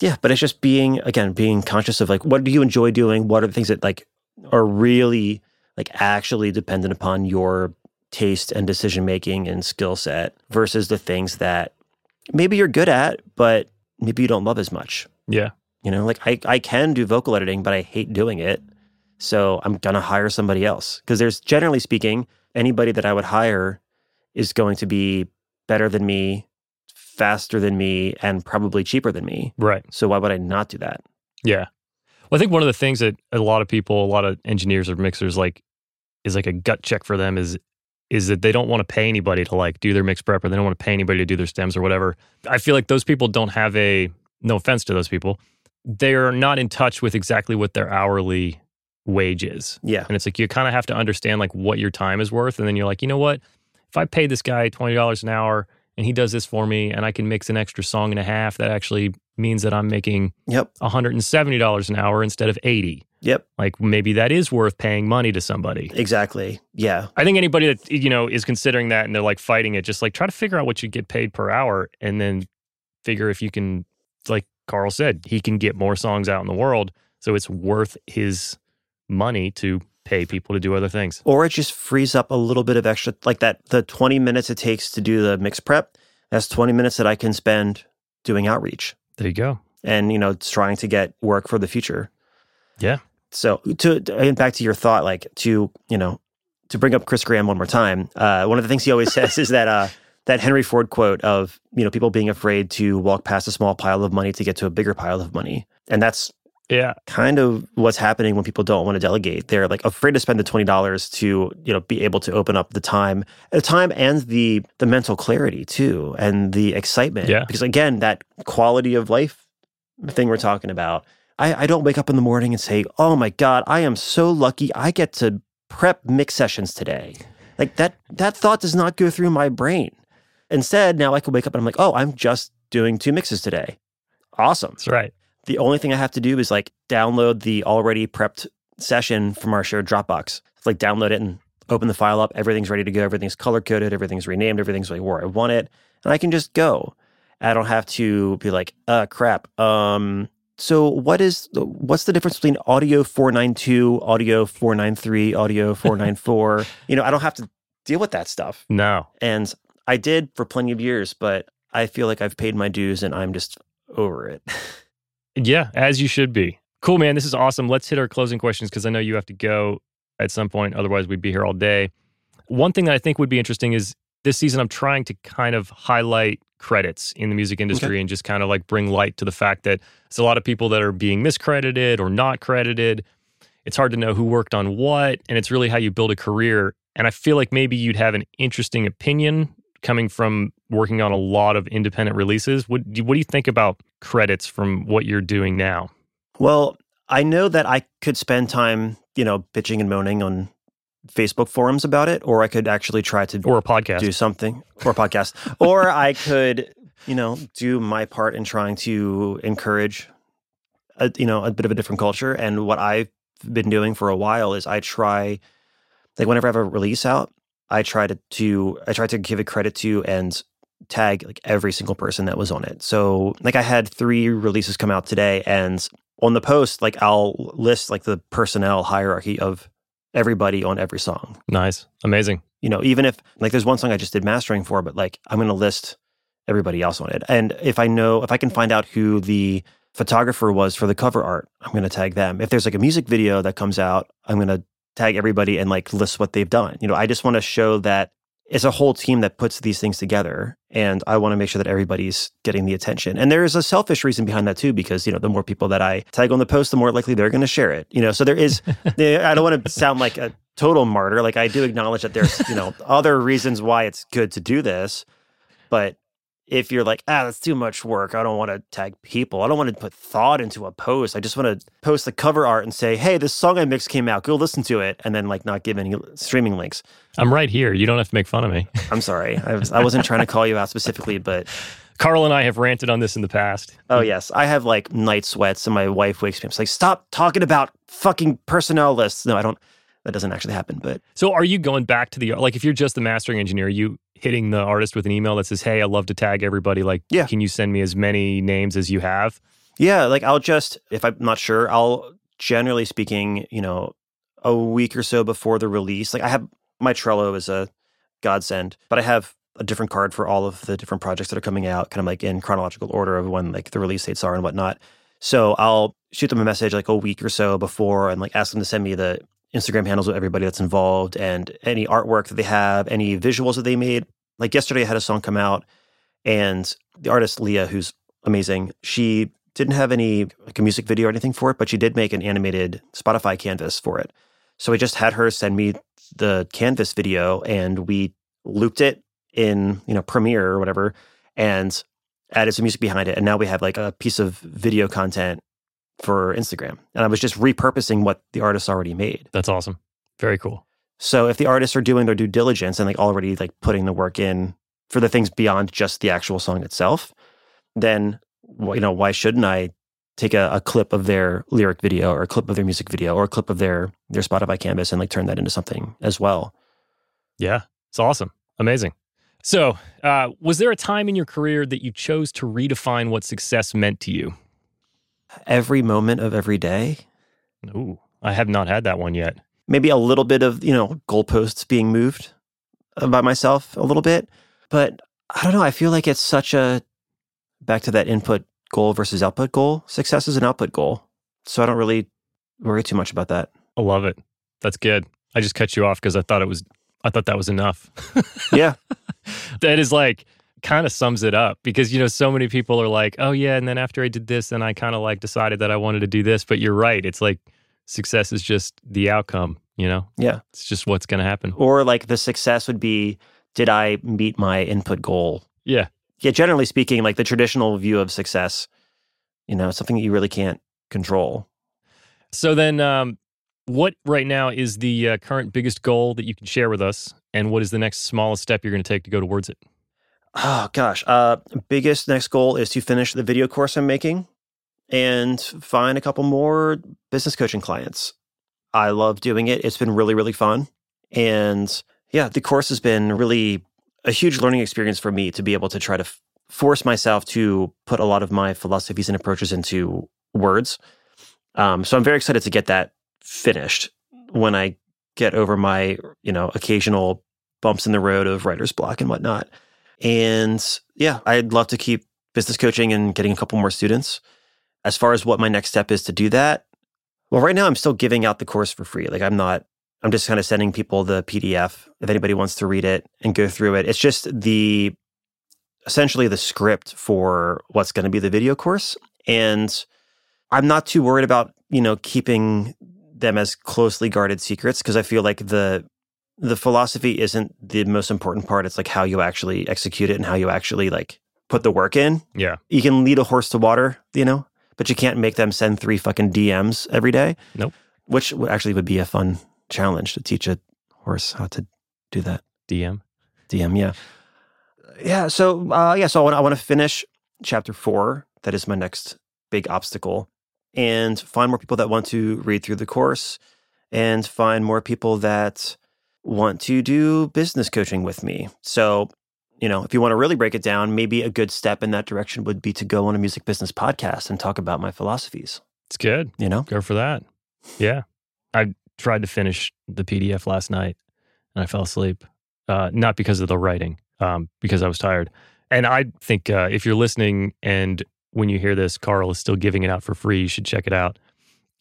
yeah, but it's just being again being conscious of like what do you enjoy doing? What are the things that like are really like actually dependent upon your taste and decision making and skill set versus the things that maybe you're good at, but maybe you don't love as much. Yeah. You know, like I, I can do vocal editing, but I hate doing it. So I'm going to hire somebody else. Because there's generally speaking, anybody that I would hire is going to be better than me, faster than me, and probably cheaper than me. Right. So why would I not do that? Yeah. Well, I think one of the things that a lot of people, a lot of engineers or mixers like is like a gut check for them is is that they don't want to pay anybody to like do their mix prep or they don't want to pay anybody to do their stems or whatever. I feel like those people don't have a no offense to those people. They're not in touch with exactly what their hourly wage is. Yeah. And it's like you kind of have to understand like what your time is worth. And then you're like, you know what? If I pay this guy twenty dollars an hour and he does this for me and I can mix an extra song and a half, that actually means that I'm making Yep. $170 an hour instead of 80. Yep. Like maybe that is worth paying money to somebody. Exactly. Yeah. I think anybody that you know is considering that and they're like fighting it, just like try to figure out what you get paid per hour and then figure if you can like Carl said, he can get more songs out in the world. So it's worth his money to pay people to do other things. Or it just frees up a little bit of extra, like that, the 20 minutes it takes to do the mix prep. That's 20 minutes that I can spend doing outreach There you go. and, you know, trying to get work for the future. Yeah. So to, to and back to your thought, like to you know to bring up Chris Graham one more time. Uh, one of the things he always says is that uh, that Henry Ford quote of you know people being afraid to walk past a small pile of money to get to a bigger pile of money, and that's Yeah. kind of what's happening when people don't want to delegate. They're like afraid to spend the twenty dollars to you know be able to open up the time, the time and the the mental clarity too, and the excitement. Yeah. Because again, that quality of life thing we're talking about. I, I don't wake up in the morning and say, "Oh my God, I am so lucky! I get to prep mix sessions today." Like that that thought does not go through my brain. Instead, now I can wake up and I'm like, "Oh, I'm just doing two mixes today. Awesome." That's right. The only thing I have to do is like download the already prepped session from our shared Dropbox. It's like download it and open the file up. Everything's ready to go. Everything's color coded. Everything's renamed. Everything's like where I want it, and I can just go. I don't have to be like, uh, crap. Um, so what is what's the difference between audio 492, audio 493, audio 494? you know, I don't have to deal with that stuff. No. And I did for plenty of years, but I feel like I've paid my dues and I'm just over it. Yeah, as you should be. Cool, man. This is awesome. Let's hit our closing questions because I know you have to go at some point. Otherwise, we'd be here all day. One thing that I think would be interesting is this season, I'm trying to kind of highlight credits in the music industry and just kind of like bring light to the fact that it's a lot of people that are being miscredited or not credited. It's hard to know who worked on what, and it's really how you build a career. And I feel like maybe you'd have an interesting opinion coming from working on a lot of independent releases. What, do, what do you think about credits from what you're doing now? Well, I know that I could spend time, you know, bitching and moaning on Facebook forums about it, or I could actually try to or a podcast. do something or a podcast, or I could, you know, do my part in trying to encourage, a, you know, a bit of a different culture. And what I've been doing for a while is I try, like, whenever I have a release out, I try to, to I try to give it credit to and tag like every single person that was on it. So, like, I had three releases come out today, and on the post, like, I'll list like the personnel hierarchy of everybody on every song. Nice. Amazing. You know, even if like there's one song I just did mastering for, but like I'm going to list everybody else on it. And if I know, if I can find out who the photographer was for the cover art, I'm going to tag them. If there's like a music video that comes out, I'm going to tag everybody and like list what they've done. You know, I just want to show that it's a whole team that puts these things together and i want to make sure that everybody's getting the attention. And there is a selfish reason behind that too because you know the more people that i tag on the post the more likely they're going to share it you know? So there is eh, i don't want to sound like a total martyr. Like i do acknowledge that there's you know other reasons why it's good to do this but if you're like, ah, that's too much work. I don't want to tag people. I don't want to put thought into a post. I just want to post the cover art and say, hey, this song I mixed came out. Go listen to it. And then like not give any streaming links. I'm right here. You don't have to make fun of me. I'm sorry. I, was, I wasn't trying to call you out specifically, but. Carl and I have ranted on this in the past. Oh, yes. I have like night sweats and my wife wakes me up. It's like, stop talking about fucking personnel lists. No, I don't. That doesn't actually happen. But so are you going back to the, like, if you're just the mastering engineer, you, hitting the artist with an email that says, "Hey, I love to tag everybody. Like, yeah. can you send me as many names as you have?" Yeah, like I'll just if I'm not sure, I'll generally speaking, you know, a week or so before the release. Like I have my Trello is a godsend, but I have a different card for all of the different projects that are coming out, kind of like in chronological order of when like the release dates are and whatnot. So I'll shoot them a message like a week or so before and like ask them to send me the Instagram handles of everybody that's involved and any artwork that they have, any visuals that they made. Like yesterday, I had a song come out, and the artist Leah, who's amazing, she didn't have any like a music video or anything for it, but she did make an animated Spotify canvas for it. So I just had her send me the canvas video, and we looped it in you know Premiere or whatever, and added some music behind it, and now we have like a piece of video content for Instagram. And I was just repurposing what the artists already made. That's awesome. Very cool. So if the artists are doing their due diligence and like already like putting the work in for the things beyond just the actual song itself, then you know why shouldn't I take a, a, clip of their lyric video or a clip of their music video or a clip of their their Spotify canvas and like turn that into something as well? Yeah, it's awesome, amazing. So, uh, was there a time in your career that you chose to redefine what success meant to you? Every moment of every day. Ooh, I have not had that one yet. Maybe a little bit of, you know, goalposts being moved uh, by myself a little bit. But I don't know. I feel like it's such a back to that input goal versus output goal. Success is an output goal. So I don't really worry too much about that. I love it. That's good. I just cut you off because I thought it was I thought that was enough. yeah. that is like kind of sums it up because you know so many people are like oh yeah and then after i did this then i kind of like decided that i wanted to do this. But you're right it's like success is just the outcome you know? Yeah. It's just what's going to happen. Or like the success would be did i meet my input goal? Yeah. Yeah generally speaking like the traditional view of success you know something that you really can't control. So then um what right now is the uh, current biggest goal that you can share with us and what is the next smallest step you're going to take to go towards it Oh gosh, uh, biggest next goal is to finish the video course I'm making and find a couple more business coaching clients. I love doing it. It's been really, really fun. And yeah, the course has been really a huge learning experience for me to be able to try to f- force myself to put a lot of my philosophies and approaches into words. Um, so I'm very excited to get that finished when I get over my, you know, occasional bumps in the road of writer's block and whatnot. And yeah, I'd love to keep business coaching and getting a couple more students. As far as what my next step is to do that, well, right now I'm still giving out the course for free. Like I'm not, I'm just kind of sending people the PDF if anybody wants to read it and go through it. It's just the essentially the script for what's going to be the video course. And I'm not too worried about, you know, keeping them as closely guarded secrets because I feel like the the philosophy isn't the most important part. It's like how you actually execute it and how you actually like put the work in. Yeah. You can lead a horse to water, you know, but you can't make them send three fucking DMs every day. Nope. Which would actually would be a fun challenge to teach a horse how to do that. DM. DM, yeah. Yeah. So, uh, yeah. So I want, I want to finish chapter four. That is my next big obstacle and find more people that want to read through the course and find more people that want to do business coaching with me. So, you know, if you want to really break it down, maybe a good step in that direction would be to go on a music business podcast and talk about my philosophies. It's good. You know, Go for that. Yeah. I tried to finish the PDF last night and I fell asleep. Uh, not because of the writing, um, because I was tired. And I think uh, if you're listening and when you hear this, Carl is still giving it out for free, you should check it out.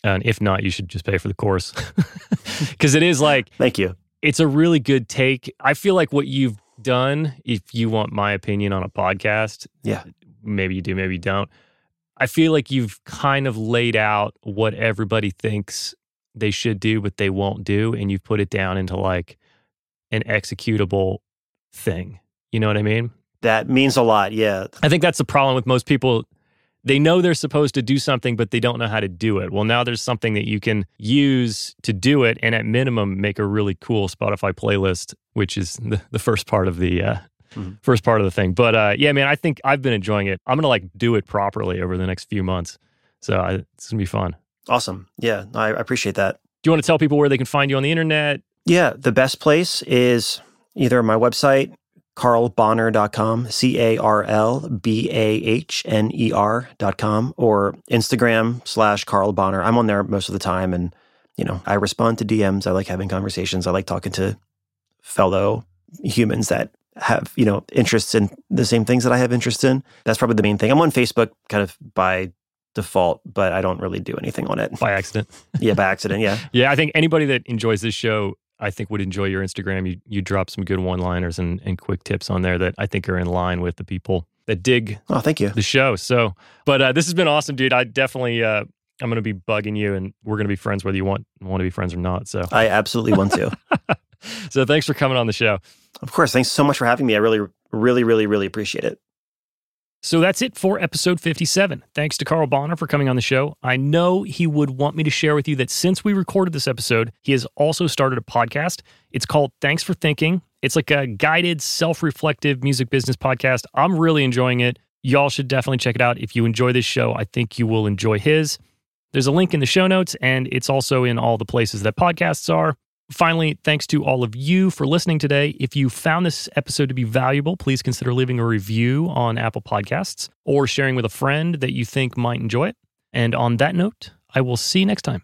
And if not, you should just pay for the course. Because it is like, thank you. It's a really good take. I feel like what you've done, if you want my opinion on a podcast, Yeah. maybe you do, maybe you don't. I feel like you've kind of laid out what everybody thinks they should do, but they won't do, and you've put it down into like an executable thing. You know what I mean? That means a lot. Yeah. I think that's the problem with most people. They know they're supposed to do something, but they don't know how to do it. Well, now there's something that you can use to do it, and at minimum, make a really cool Spotify playlist, which is the, the first part of the uh, Mhm. first part of the thing. But uh, yeah, man, I think I've been enjoying it. I'm gonna like do it properly over the next few months, so I, it's gonna be fun. Awesome. Yeah. I I appreciate that. Do you want to tell people where they can find you on the internet? Yeah, the best place is either my website, carlbahner.com, C A R L B A H N E R.com, or Instagram slash Carl Bahner. I'm on there most of the time and, you know, I respond to DMs. I like having conversations. I like talking to fellow humans that have, you know, interests in the same things that I have interest in. That's probably the main thing. I'm on Facebook kind of by default, but I don't really do anything on it. By accident. yeah, by accident. Yeah. Yeah, I think anybody that enjoys this show, I think would enjoy your Instagram. You you drop some good one liners and, and quick tips on there that I think are in line with the people that dig Oh, thank you. the show. So, but uh, this has been awesome, dude. I definitely uh, I'm gonna be bugging you, and we're gonna be friends whether you want want to be friends or not. So, I absolutely want to. so thanks for coming on the show. Of course. Thanks so much for having me. I really, really, really, really appreciate it. So that's it for episode 57. Thanks to Carl Bahner for coming on the show. I know he would want me to share with you that since we recorded this episode, he has also started a podcast. It's called Thanks for Thinking. It's like a guided, self reflective music business podcast. I'm really enjoying it. Y'all should definitely check it out. If you enjoy this show, I think you will enjoy his. There's a link in the show notes, and it's also in all the places that podcasts are. Finally, thanks to all of you for listening today. If you found this episode to be valuable, please consider leaving a review on Apple Podcasts or sharing with a friend that you think might enjoy it. And on that note, I will see you next time.